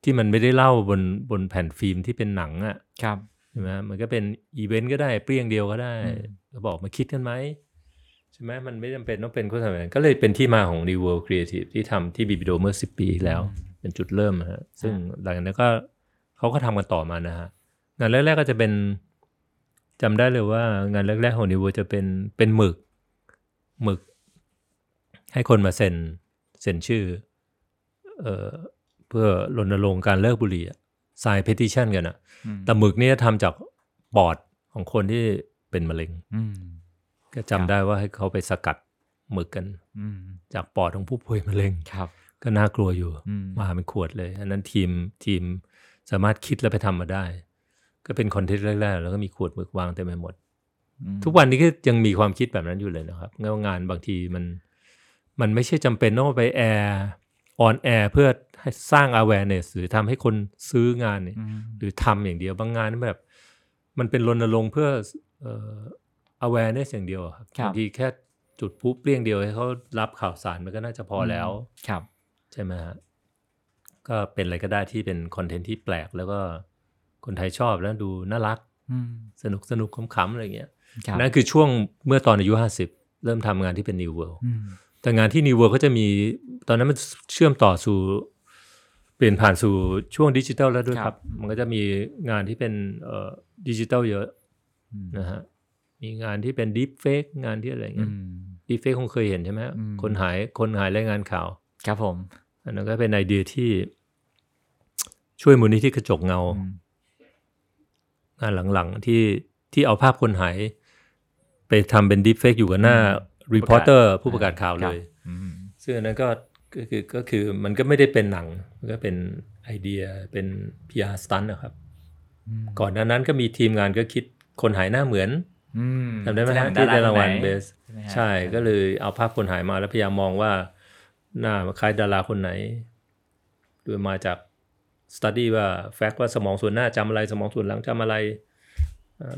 A: ที่มันไม่ได้เล่าบนบนแผ่นฟิล์มที่เป็นหนังอะ
C: ครับ
A: ใช่ไหมมันก็เป็นอีเวนต์ก็ได้เปรี้ยงเดียวก็ได้
C: อืม
A: ก็บอกมาคิดกันไหมใช่ไหมมันไม่จำเป็นต้องเป็นโฆษณาแบบนั้นก็เลยเป็นที่มาของ New World Creative ที่ทำที่บีบีโดเมื่อสิบปีที่แล้ว เป็นจุดเริ่มนะฮะซึ่งหลังจากนั้นก็เขาก็ทำกันต่อมานะฮะงานแรกๆก็จะเป็นจำได้เลยว่างานแรกๆของ New World จะเป็นเป็นหมึกหมึก ให้คนมาเซ็นเซ็นชื่อเอ่อเพื่อรณรงค์การเลิกบุหรี่ สาย petition กันอะ
C: อืม
A: แต่หมึกนี่ทำจากปอดของคนที่เป็นมะเร็ง
C: อืม
A: ก็จำได้ว่าให้เขาไปสกัดหมึกกัน
C: อืม
A: จากปอดของผู้ป่วยมะเร็ง
C: ครับ
A: ก็น่ากลัวอยู่
C: อืม
A: มาเป็นขวดเลยอันนั้นทีมทีมสามารถคิดแล้วไปทำมาได้ ก็เป็นคอนเทนต์แรกๆ แล้วก็มีขวดหมึกวางเต็มไปหมด
C: อืม
A: ทุกวันนี้ก็ยังมีความคิดแบบนั้นอยู่เลยนะครับงานงานบางทีมัน มันไม่ใช่จำเป็นต้องไปแอร์ on air เพื่อให้สร้าง awareness หรือทำให้คนซื้องานเนี่ย
C: อืม
A: หรือทำอย่างเดียวบางงานแบบ มันเป็นรณรงค์เพื่อเอ่อ awareness อย่างเดียวอะครับ
C: ครับ
A: บางทีแค่จุดพลุเปรี้ยงเดียวให้เขารับข่าวสารมันก็น่าจะพอแล้ว
C: ครับ
A: ใช่ไหมฮะก็เป็นอะไรก็ได้ที่เป็น content ที่แปลกแล้วก็คนไทยชอบแล้วดูน่ารัก
C: อืม
A: สนุกสนุกขำๆอะไรอย่างเงี้ย
C: ครับ
A: นั่นคือช่วงเมื่อตอนอายุ50เริ่มทำงานที่เป็น New World
C: อืม
A: แต่งานที่ New World ก็จะมีตอนนั้นมันเชื่อมต่อสู่ เปลี่ยนผ่านสู่ช่วงดิจิทัลแล้วด้วยครับ มันก็จะมีงานที่เป็นเอ่อดิจิทัลเยอะ
C: อืม
A: นะฮะมีงานที่เป็น deepfake งานที่อะไรอย่าง
C: อื
A: เงี้ย อืม deepfake คงเคยเห็นใช่ไหมฮะ
C: อืม
A: คนหายคนหายรายงานข่าว
C: ครับผม
A: อันนั้นก็เป็นไอเดียที่ ช่วยมูลนิธิกระจกเงา
C: อืม
A: งานหลังๆที่ที่เอาภาพคนหาย ไปทำเป็นดีเฟกอยู่กับหน้า รีพอร์เตอร์ผู้ประกาศข่าว
C: ค
A: เล
C: รับ
A: ย
C: อืม
A: ซึ่งอันนั้นก็ก็คือก็คือมันก็ไม่ได้เป็นหนังมันก็เป็นไอเดียเป็น PR stunt นะครับ
C: อืม
A: ก่อนหน้านั้นก็มีทีมงานก็คิดคนหายหน้าเหมือน
C: อืม
A: จำได้ไหม
C: แส
A: ฮะ
C: ง
A: ที่ได้
C: ด
A: รางวัล
C: คนหน
A: เบส
C: ใช่ไหมฮะ
A: ใช่ก็เลยเอาภาพคนหายมาแล้วพยายามมองว่า หน้าคล้ายดาราคนไหน โดยมาจากสต u d ดี้ว่าแฟกต์ว่าสมองส่วนหน้าจำอะไรสมองส่วนหลังจำอะไร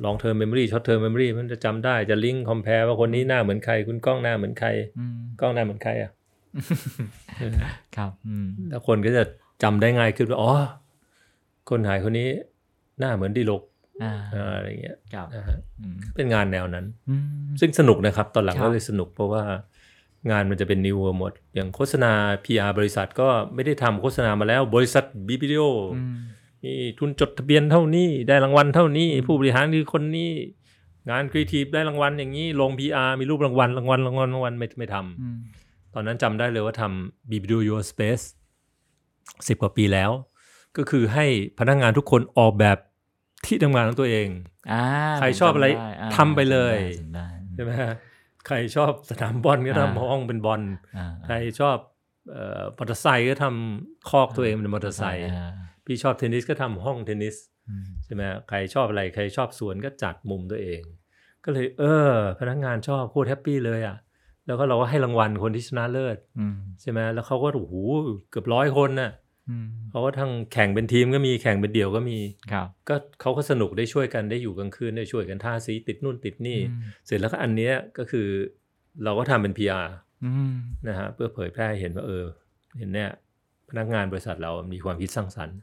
A: long term memory short term memory มันจะจำได้จะ link compare ว่าคนนี้หน้าเหมือนใคร คุณกล้องหน้าเหมือนใคร
C: อืม
A: กล้องหน้าเหมือนใครอะ
C: ครับอืม
A: แล้วคนก็จะจำได้ง่ายขึ้นว่าอ๋อคนหายคนนี้หน้าเหมือนดีลก
C: อ่า
A: อ่าอะไรเงี้ย
C: ครับ
A: นะฮะ
C: อืม
A: เป็นงานแนวนั้น
C: อืม
A: ซึ่งสนุกนะครับ ตอนหลัง
C: ครับ
A: ก็เลยสนุกเพราะว่างานมันจะเป็นนิวหมด อย่างโฆษณา PR บริษัทก็ไม่ได้ทำโฆษณามาแล้ว บริษัทบีวิดีโอ
C: อื ม
A: มีทุนจดทะเบียนเท่านี้ ได้รางวัลเท่านี้ ผู้บริหารคือคนนี้ งานครีเอทีฟได้รางวัลอย่างนี้ ลง PR มีรูปรางวัลรางวัลรางวัลรางวัลไม่ไม่ทำ
C: อืม
A: ตอนนั้นจำได้เลยว่าทำ b b d o Your Space สิบกว่าปีแล้ว ก็คือให้พนักงานทุกคนออกแบบที่ทำงานของตัวเอง
C: อ่า
A: ใครชอบอะไร
C: ผมจำด้า
A: ทำไปเลย
C: จำได้จำได้
A: ใช่ไหมฮะใครชอบสนามบอลก็
C: อ่า
A: ทำห้องเป็นบอล
C: อ่า
A: ใครชอบเอ่อมอเตอร์ไซค์ก็ทำคอกตัวเองเป็นมอเตอร์ไซค์
C: อ่า
A: พี่ชอบเทนนิสก็ทำห้องเทนนิส
C: อืม
A: ใช่ไหมฮะใครชอบอะไรใครชอบสวนก็จัดมุมตัวเอง ก็เลย เออ พนักงานชอบโคตร happy เลยอะแล้วก็เราก็ให้รางวัลคนที่ชนะเลิศ
C: อืม
A: ใช่ไหมแล้วเขาก็โอ้โหเกือบร้อยคนน่ะ
C: อืม
A: เขาก็ทั้งแข่งเป็นทีมก็มีแข่งเป็นเดี่ยวก็มี
C: ครับ
A: ก็เขาก็สนุกได้ช่วยกันได้อยู่กลางคืนได้ช่วยกันทาสีติดนู่นติดนี่
C: อืม
A: เสร็จแล้วก็อันเนี้ยก็คือ เราก็ทำเป็น PR
C: อืม
A: นะฮะเพื่อเผยแพร่ให้เห็นว่าเออ เห็นเนี่ยพนักงานบริษัทเรามีความคิดสร้างสรรค์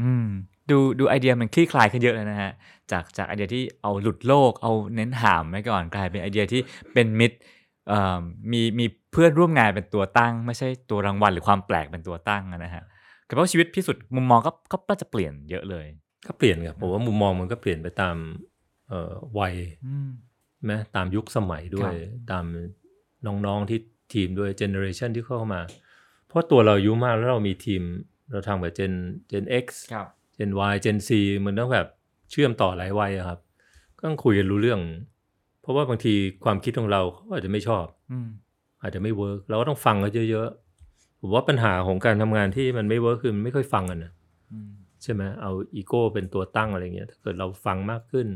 C: อืมดูดูไอเดียมันคลี่คลายขึ้นเยอะเลยนะฮะ จากจากไอเดียที่เอาหลุดโลกเอาเน้นหามไว้ก่อนกลายเป็นไอเดียที่เป็นมิตรเอ่อมีมีเพื่อนร่วมงานเป็นตัวตั้ง ไม่ใช่ตัวรางวัลหรือความแปลกเป็นตัวตั้งอะนะฮะก็เพราะชีวิตพิสุทธิ์มุมมองก็ก็น่าจะเปลี่ยนเยอะเลย
A: ก็เปลี่ยนครับผมว่ามุมมองมันก็เปลี่ยนไปตามเอ่อวัย
C: อืม
A: ไหมตามยุคสมัยด้วย
C: ครับ
A: ตามน้องๆที่ทีมด้วย generation ที่เข้ามา เพราะตัวเราอายุมากแล้วเรามีทีม เราทำแบบเจนเจน X
C: ครับ
A: เจน Y เจน C มันต้องแบบเชื่อมต่อหลายวัยอะครับ ก็ต้องคุยกันรู้เรื่อง เพราะว่าบางทีความคิดของเราเขาอาจจะไม่ชอบ
C: อืม
A: อาจจะไม่ work เราก็ต้องฟังเขาเยอะๆผมว่าปัญหาของการทำงานที่มันไม่ work คือมันไม่ค่อยฟังกันนะ
C: อืม
A: ใช่ไหมเอาอีโก้เป็นตัวตั้งอะไรเงี้ยถ้าเกิดเราฟังมากขึ้น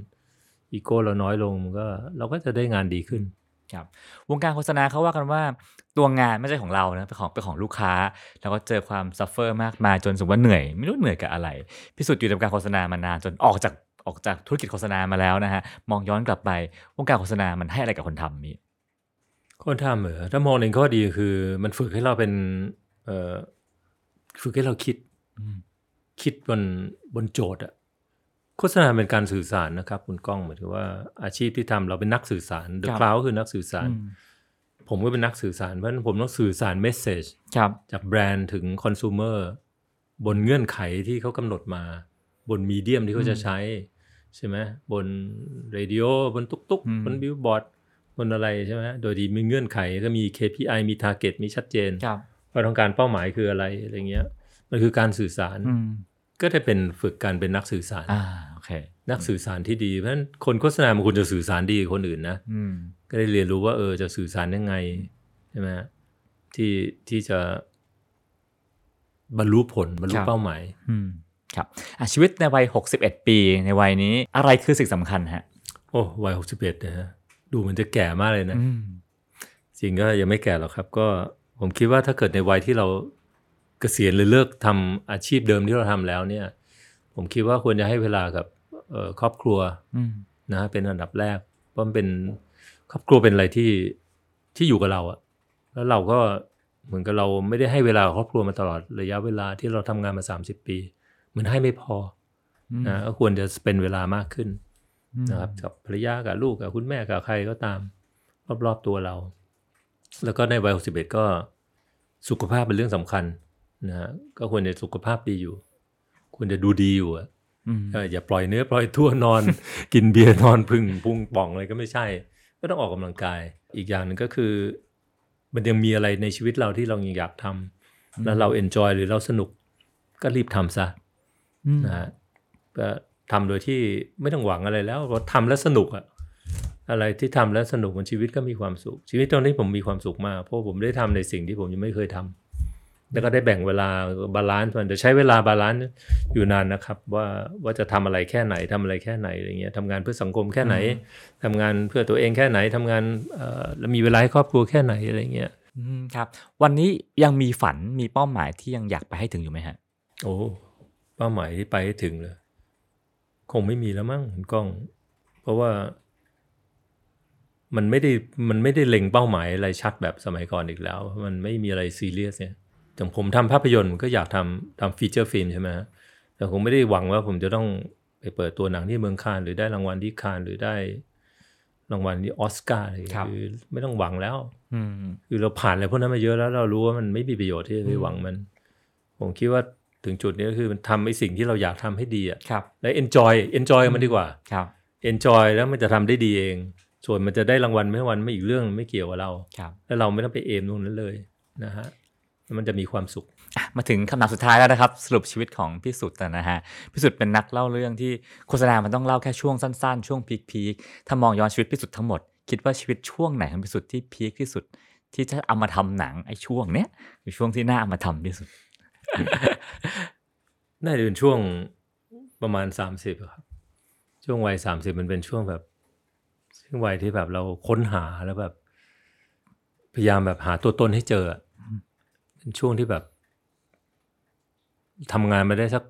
A: อีโก้เราน้อยลงมันก็เราก็จะได้งานดีขึ้น
C: ครับวงการโฆษณาเขาว่ากันว่าตัวงานไม่ใช่ของเรานะเป็นของเป็นของลูกค้า แล้วก็เจอความ suffer มากมายจนสมมติว่าเหนื่อย ไม่รู้เหนื่อยกับอะไร พี่สุทธิ์อยู่ในวงการโฆษณามานานจนออกจากออกจากธุรกิจโฆษณามาแล้วนะฮะมองย้อนกลับไปวงการโฆษณามันให้อะไรกับคนทำมี
A: คนทำเหรอถ้ามองในข้อดีคือ มันฝึกให้เราเป็นเอ่อฝึกให้เราคิด
C: อืม
A: คิดบนบนโจทย์อะ โฆษณาเป็นการสื่อสารนะครับ คุณก้องหมายถึงว่าอาชีพที่ทำเราเป็นนักสื่อสาร The Cloud คือนักสื่อสาร
C: อืม
A: ผมก็เป็นนักสื่อสารเพราะฉะนั้นผมต้องสื่อสาร message
C: ครับ
A: จากแบรนด์ถึงคอน sumer บนเงื่อนไขที่เขากำหนดมา บน medium ที่เขาจะใช้ ใช่ไหมบนเรดิโอบนตุกตุก
C: อืม
A: บนบิลบอร์ดบนอะไรใช่ไหมโดยที่มีเงื่อนไขก็มี KPI มี Target มีชัดเจน
C: ครับ
A: ว่าต้องการเป้าหมายคืออะไรอะไรเงี้ย มันคือการสื่อสาร
C: อืม
A: ก็จะเป็นฝึกการเป็นนักสื่อสาร
C: อ่าโอ เค
A: นักสื่อสารที่ดี เพราะฉะนั้นคนโฆษณามันควรจะสื่อสารดีกับคนอื่นนะ
C: อืม
A: ก็ได้เรียนรู้ว่าเออจะสื่อสารยังไงใช่ไหมฮะที่ที่จะบรรลุผลบรรลุ
C: ครับ
A: เป้าหมาย
C: อืมครับอะชีวิตในวัย 61 ปีในวัยนี้อะไรคือสิ่งสำคัญฮะ
A: โอ้วัยหกสิบเอ็ดนะฮะดูเหมันจะแก่มากเลยนะ
C: อืม
A: จริงก็ยังไม่แก่หรอกครับ ก็ผมคิดว่าถ้าเกิดในวัยที่เราเกษียณหรือเลิกทำอาชีพเดิมที่เราทำแล้วเนี่ย ผมคิดว่าควรจะให้เวลากับเอ่อ ครอบครัว
C: อืม
A: นะฮะเป็นอันดับแรกเพราะมันเป็นครอบครัวเป็นอะไรที่ที่อยู่กับเราอะแล้วเราก็เหมือนกับเราไม่ได้ให้เวลากับครอบครัวมาตลอดระยะเวลาที่เราทำงานมา 30 ปีเหมือนให้ไม่พอ
C: อืม
A: นะก็ควรจะเป็นเวลามากขึ้น
C: อืม
A: นะครับกับภรรยากับลูกกับคุณแม่กับใครก็ตาม รอบๆตัวเรา แล้วก็ในวัย61ก็สุขภาพเป็นเรื่องสำคัญนะฮะก็ควรจะสุขภาพดีอยู่ ควรจะดูดีอยู่อะ
C: อืม
A: เอออย่าปล่อยเนื้อปล่อยตัวนอน กินเบียร์นอนพึ่งพุงป่องอะไรก็ไม่ใช่ ก็ต้องออกกำลังกาย อีกอย่างหนึ่งก็คือ มันยังมีอะไรในชีวิตเราที่เรายังอยากทำแล้วเรา enjoy หรือเราสนุกก็รีบทำซะ
C: อืม
A: นะฮะก็ทำโดยที่ไม่ต้องหวังอะไรแล้วเพราะทำแล้วสนุกอะอะไรที่ทำแล้วสนุกมันชีวิตก็มีความสุข ชีวิตตอนนี้ผมมีความสุขมากเพราะผมได้ทำในสิ่งที่ผมยังไม่เคยทำ แล้วก็ได้แบ่งเวลา balance มันจะใช้เวลา balance อยู่นานนะครับ ว่าว่าจะทำอะไรแค่ไหนทำอะไรแค่ไหนอะไรเงี้ยทำงานเพื่อสังคมแค่ไหนทำงานเพื่อตัวเองแค่ไหนทำงานเอ่อแล้วมีเวลาให้ครอบครัวแค่ไหนอะไรเงี้ย
C: อืมครับ วันนี้ยังมีฝันมีเป้าหมายที่ยังอยากไปให้ถึงอยู่ไหมฮะ
A: โอ้เป้าหมายที่ไปให้ถึงเลยคงไม่มีแล้วมั้งคุณก้อง เพราะว่ามันไม่ได้มันไม่ได้เล็งเป้าหมายอะไรชัดแบบสมัยก่อนอีกแล้ว มันไม่มีอะไรซีเรียสเนี่ย อย่างผมทำภาพยนตร์ก็อยากทำทำ feature film ใช่ไหมฮะแต่ผมไม่ได้หวังว่าผมจะต้องไปเปิดตัวหนังที่เมืองคานส์หรือได้รางวัลที่คานส์หรือได้รางวัลที่ออสการ์อะไรอย่างเงี้ยคือไม่ต้องหวังแล้ว
C: อืม
A: คือเราผ่านอะไรพวกนั้นมาเยอะแล้วเรารู้ว่ามันไม่มีประโยชน์ที่จะไปหวังมัน ผมคิดว่าถึงจุดนี้ก็คือมันทำไอ้สิ่งที่เราอยากทำให้ดีอะ
C: ครับ
A: และ enjoy enjoy มันดีกว่า
C: ครับ
A: enjoy แล้วมันจะทำได้ดีเอง ส่วนมันจะได้รางวัลไม่วันไม่อีกเรื่องไม่เกี่ยวกับเรา
C: ครับ
A: แล้วเราไม่ต้องไปเอมตรงนั้นเลยนะฮะแล้ว มันจะมีความสุข
C: อะมาถึงคำถามสุดท้ายแล้วนะครับ สรุปชีวิตของพี่สุดนะฮะพี่สุดเป็นนักเล่าเรื่องที่โฆษณามันต้องเล่าแค่ช่วงสั้นๆ ช่วงพีคๆถ้ามองย้อนชีวิตพี่สุดทั้งหมด คิดว่าชีวิตช่วงไหนของพี่สุดที่พีคที่สุด ที่จะเอามาทำหนังไอ้ช่วงเนี้ยคือช่วงที่น่าเอามาทำที่สุด
A: น่าจะเป็นช่วงประมาณสามสิบครับ ช่วงวัยสามสิบมันเป็นช่วงแบบช่วงวัยที่แบบเราค้นหาแล้วแบบ พยายามแบบหาตัวตนให้เจออะเป็น ช่วงที่แบบทำงานมาได้สัก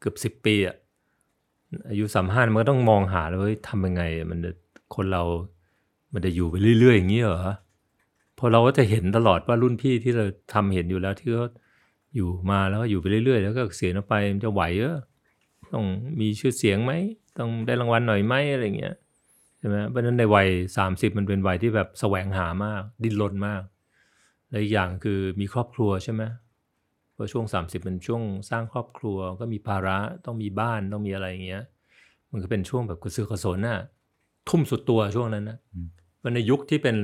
A: เกือบสิบปีอะอายุสามห้ามันก็ต้องมองหาแล้วเฮ้ยทำยังไง มันคนเรา มันจะอยู่ไปเรื่อยๆอย่างนี้เหรอพอเราก็จะเห็นตลอดว่ารุ่นพี่ที่เราทำเห็นอยู่แล้วที่เขาอยู่มาแล้วก็อยู่ไปเรื่อยๆ แล้วก็เสียณไปมันจะไหวเหรอต้องมีชื่อเสียงไหมต้องได้รางวัลหน่อยไหมอะไรเงี้ยใช่ไหมเพราะฉะนั้นในวัยสามสิบมันเป็นวัยที่แบบแสวงหามาก ดิ้นรนมาก และอีกอย่างคือมีครอบครัวใช่ไหมเพราะช่วง 30เป็นช่วงสร้างครอบครัวก็มีภาระต้องมีบ้านต้องมีอะไรอย่างเงี้ย มันก็เป็นช่วงแบบกระซือกระสนน่ะทุ่มสุดตัวช่วงนั้นนะ
C: อืม
A: มันในยุคที่เป็น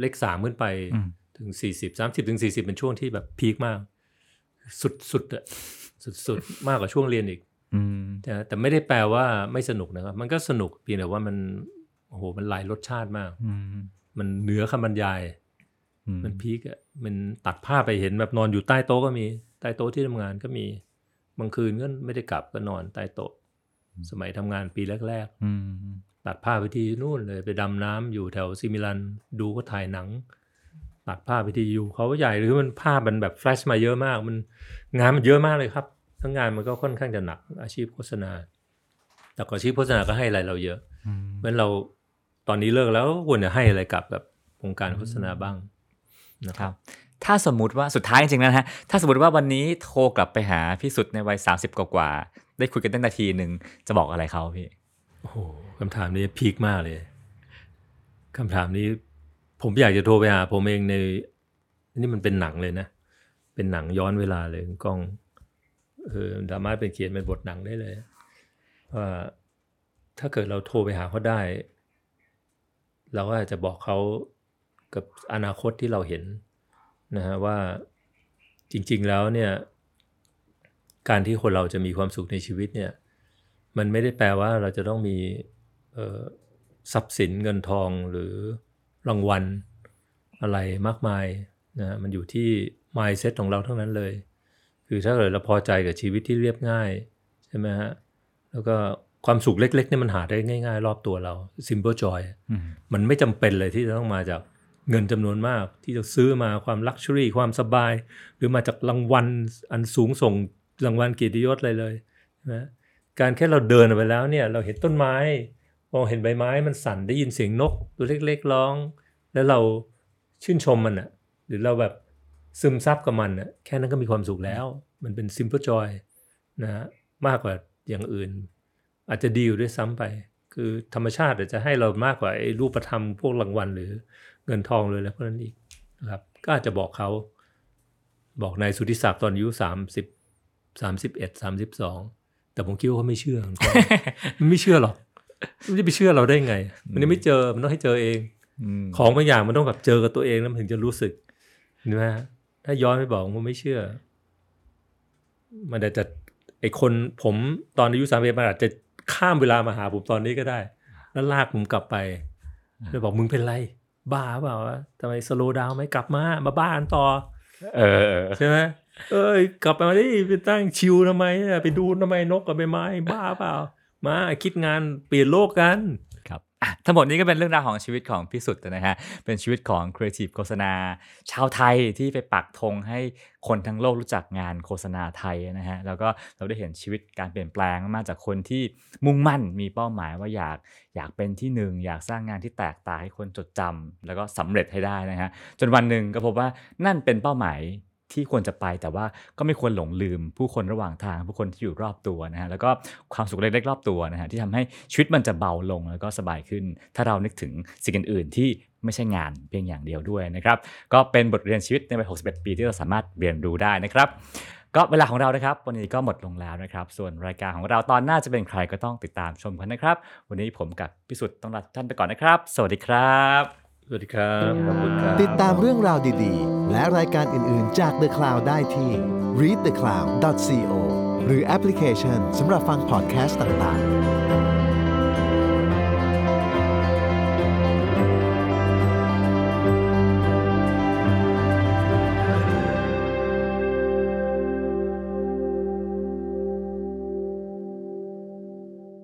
A: เลขสามขึ้นไป
C: อืม
A: ถึงสี่สิบสามสิบถึงสี่สิบเป็นช่วงที่แบบพีคมาก สุดสุดอะสุดสุดมากกว่าช่วงเรียนอีก
C: อืม
A: แต่แต่ไม่ได้แปลว่าไม่สนุกนะครับ มันก็สนุกเพียงแต่ว่ามันโอ้โหมันหลายรสชาติมาก
C: อืม
A: มันเหนือคำบรรยาย
C: อื ม
A: มันพีคอะมันตัดภาพไปเห็นแบบนอนอยู่ใต้โต๊ะก็มีใต้โต๊ะที่ทำงานก็มี บางคืนก็ไม่ได้กลับก็นอนใต้โต๊ะ สมัยทำงานปีแรก
C: อืม
A: ๆตัดภาพไปที่นู่นเลยไปดำน้ำอยู่แถวซิมิลันดูก็ถ่ายหนังตัดภาพไปที่อยู่เขาใหญ่หรือมันภาพมันแบบแฟลชมาเยอะมาก มันงานมันเยอะมากเลยครับทั้งงานมันก็ค่อนข้างจะหนักอาชีพโฆษณา แต่ก็อาชีพโฆษณาก็ให้อะไรเราเยอะ
C: อืม
A: เพราะฉะนั้นเราตอนนี้เลิกแล้วควรจะให้อะไรกับแบบวงการโฆษณาบ้าง นะ
C: ค
A: ค
C: รั
A: รับ
C: บถ้าสมมุติว่าสุดท้ายจริงๆนะฮะถ้าสมมติว่าวันนี้โทรกลับไปหาพี่สุดในวัย 30 กว่าๆได้คุยกันตั้งนาทีหนึ่งจะบอกอะไรเขาพี่
A: โอ้โหคำถามนี้พีคมากเลยคำถามนี้ ผมอยากจะโทรไปหา ผมเองในนี่มันเป็นหนังเลยนะ เป็นหนังย้อนเวลาเลยคุณกล้องเออสามารถเป็นเขียนเป็นบทหนังได้เลยว่าถ้าเกิดเราโทรไปหาเขาได้ เราก็อาจจะบอกเขา กับอนาคตที่เราเห็นนะฮะว่าจริงๆแล้วเนี่ยการที่คนเราจะมีความสุขในชีวิตเนี่ยมันไม่ได้แปลว่าเราจะต้องมีเอ่อทรัพย์สินเงินทองหรือรางวัลอะไรมากมายนะมันอยู่ที่ mindset ของเราทั้งนั้นเลย คือถ้าเกิดเราพอใจกับชีวิตที่เรียบง่ายใช่ไหมฮะแล้วก็ความสุขเล็กๆเนี่ยมันหาได้ง่าย ๆ รอบตัวเรา simple joy
C: อืม
A: มันไม่จำเป็นเลยที่จะต้องมาจาก เงินจำนวนมากที่จะซื้อมาความลักชัวรี่ความสบาย หรือมาจากรางวัลอันสูงส่งรางวัลเกียรติยศอะไรเลยใช่ไหมการแค่เราเดินไปแล้วเนี่ยเราเห็นต้นไม้มองเห็นใบไม้มันสั่นได้ยินเสียงนกตัวเล็กๆร้อง แล้วเราชื่นชมมันอะหรือเราแบบซึมซับกับมันอะแค่นั้นก็มีความสุขแล้ว มันเป็น simple joy นะฮะมากกว่าอย่างอื่น อาจจะดีอยู่ด้วยซ้ำไป คือธรรมชาติอาจจะให้เรามากกว่าไอ้รูปธรรมพวกรางวัลหรือ เงินทองเลยแล้วพวกนั้นอีกนะครับ ก็อาจจะบอกเขาบอกนายสุทธิศักดิ์ตอนอายุสามสิบสามสิบเอ็ดสามสิบสองแต่ผมคิดว่าเขาไม่เชื่อคุณก้องมันไม่เชื่อหรอกมันจะไปเชื่อเราได้ไง มันยังไม่เจอมันต้องให้เจอเอง
C: อืม
A: ของบางอย่างมันต้องแบบเจอกับตัวเองแล้วมันถึงจะรู้สึกเห็นไหมฮะถ้าย้อนไปบอกผมไม่เชื่อ มันอาจจะไอคนผมตอนอายุสามเอ็ดมันอาจจะข้ามเวลามาหาผมตอนนี้ก็ได้ แล้วลากผมกลับไปแล้วบอกมึงเป็นไร บ้าเปล่าวะทำไมสโลดาวไม่กลับมา มาบ้านต่อ
C: เออเออ
A: ใช่ไหมเอ้ย กลับมาดิไปตั้งชิวทำไมอะไปดูทำไมนกกับใบไม้บ้าเปล่า มาคิดงานเปลี่ยนโลกกัน
C: ครับอะอะ ทั้งหมดนี้ก็เป็นเรื่องราวของชีวิตของพี่สุดนะฮะ เป็นชีวิตของครีเอทีฟโฆษณา ชาวไทยที่ไปปักธงให้คนทั้งโลกรู้จักงานโฆษณาไทยนะฮะ แล้วก็เราได้เห็นชีวิตการเปลี่ยนแปลงมาจากคนที่มุ่งมั่นมีเป้าหมายว่าอยากอยากเป็นที่หนึ่งอยากสร้างงานที่แตกต่างให้คนจดจำแล้วก็สำเร็จให้ได้นะฮะ จนวันหนึ่งก็พบว่านั่นเป็นเป้าหมาย ที่ควรจะไปแต่ว่าก็ไม่ควรหลงลืมผู้คนระหว่างทาง ผู้คนที่อยู่รอบตัวนะฮะแล้วก็ความสุขเล็กๆรอบตัวนะฮะที่ทำให้ชีวิตมันจะเบาลงแล้วก็สบายขึ้น ถ้าเรานึกถึงสิ่งอื่นๆที่ไม่ใช่งานเพียงอย่างเดียวด้วยนะครับก็เป็นบทเรียนชีวิตในวัย61 ปีที่เราสามารถเรียนรู้ได้นะครับก็เวลาของเรานะครับ วันนี้ก็หมดลงแล้วนะครับ ส่วนรายการของเราตอนหน้าจะเป็นใครก็ต้องติดตามชมกันนะครับ วันนี้ผมกับพิสุทธิ์ต้องลาท่านไปก่อนนะครับ สวัสดีครับ
A: สวัสดีครับ ขอบคุณครับ
B: ติดตามเรื่องราวดีๆ และรายการอื่นๆจาก The Cloud ได้ที่ readthecloud.co หรือแอปพลิเคชันสำหรับฟังพอดแคสต์ต่างๆ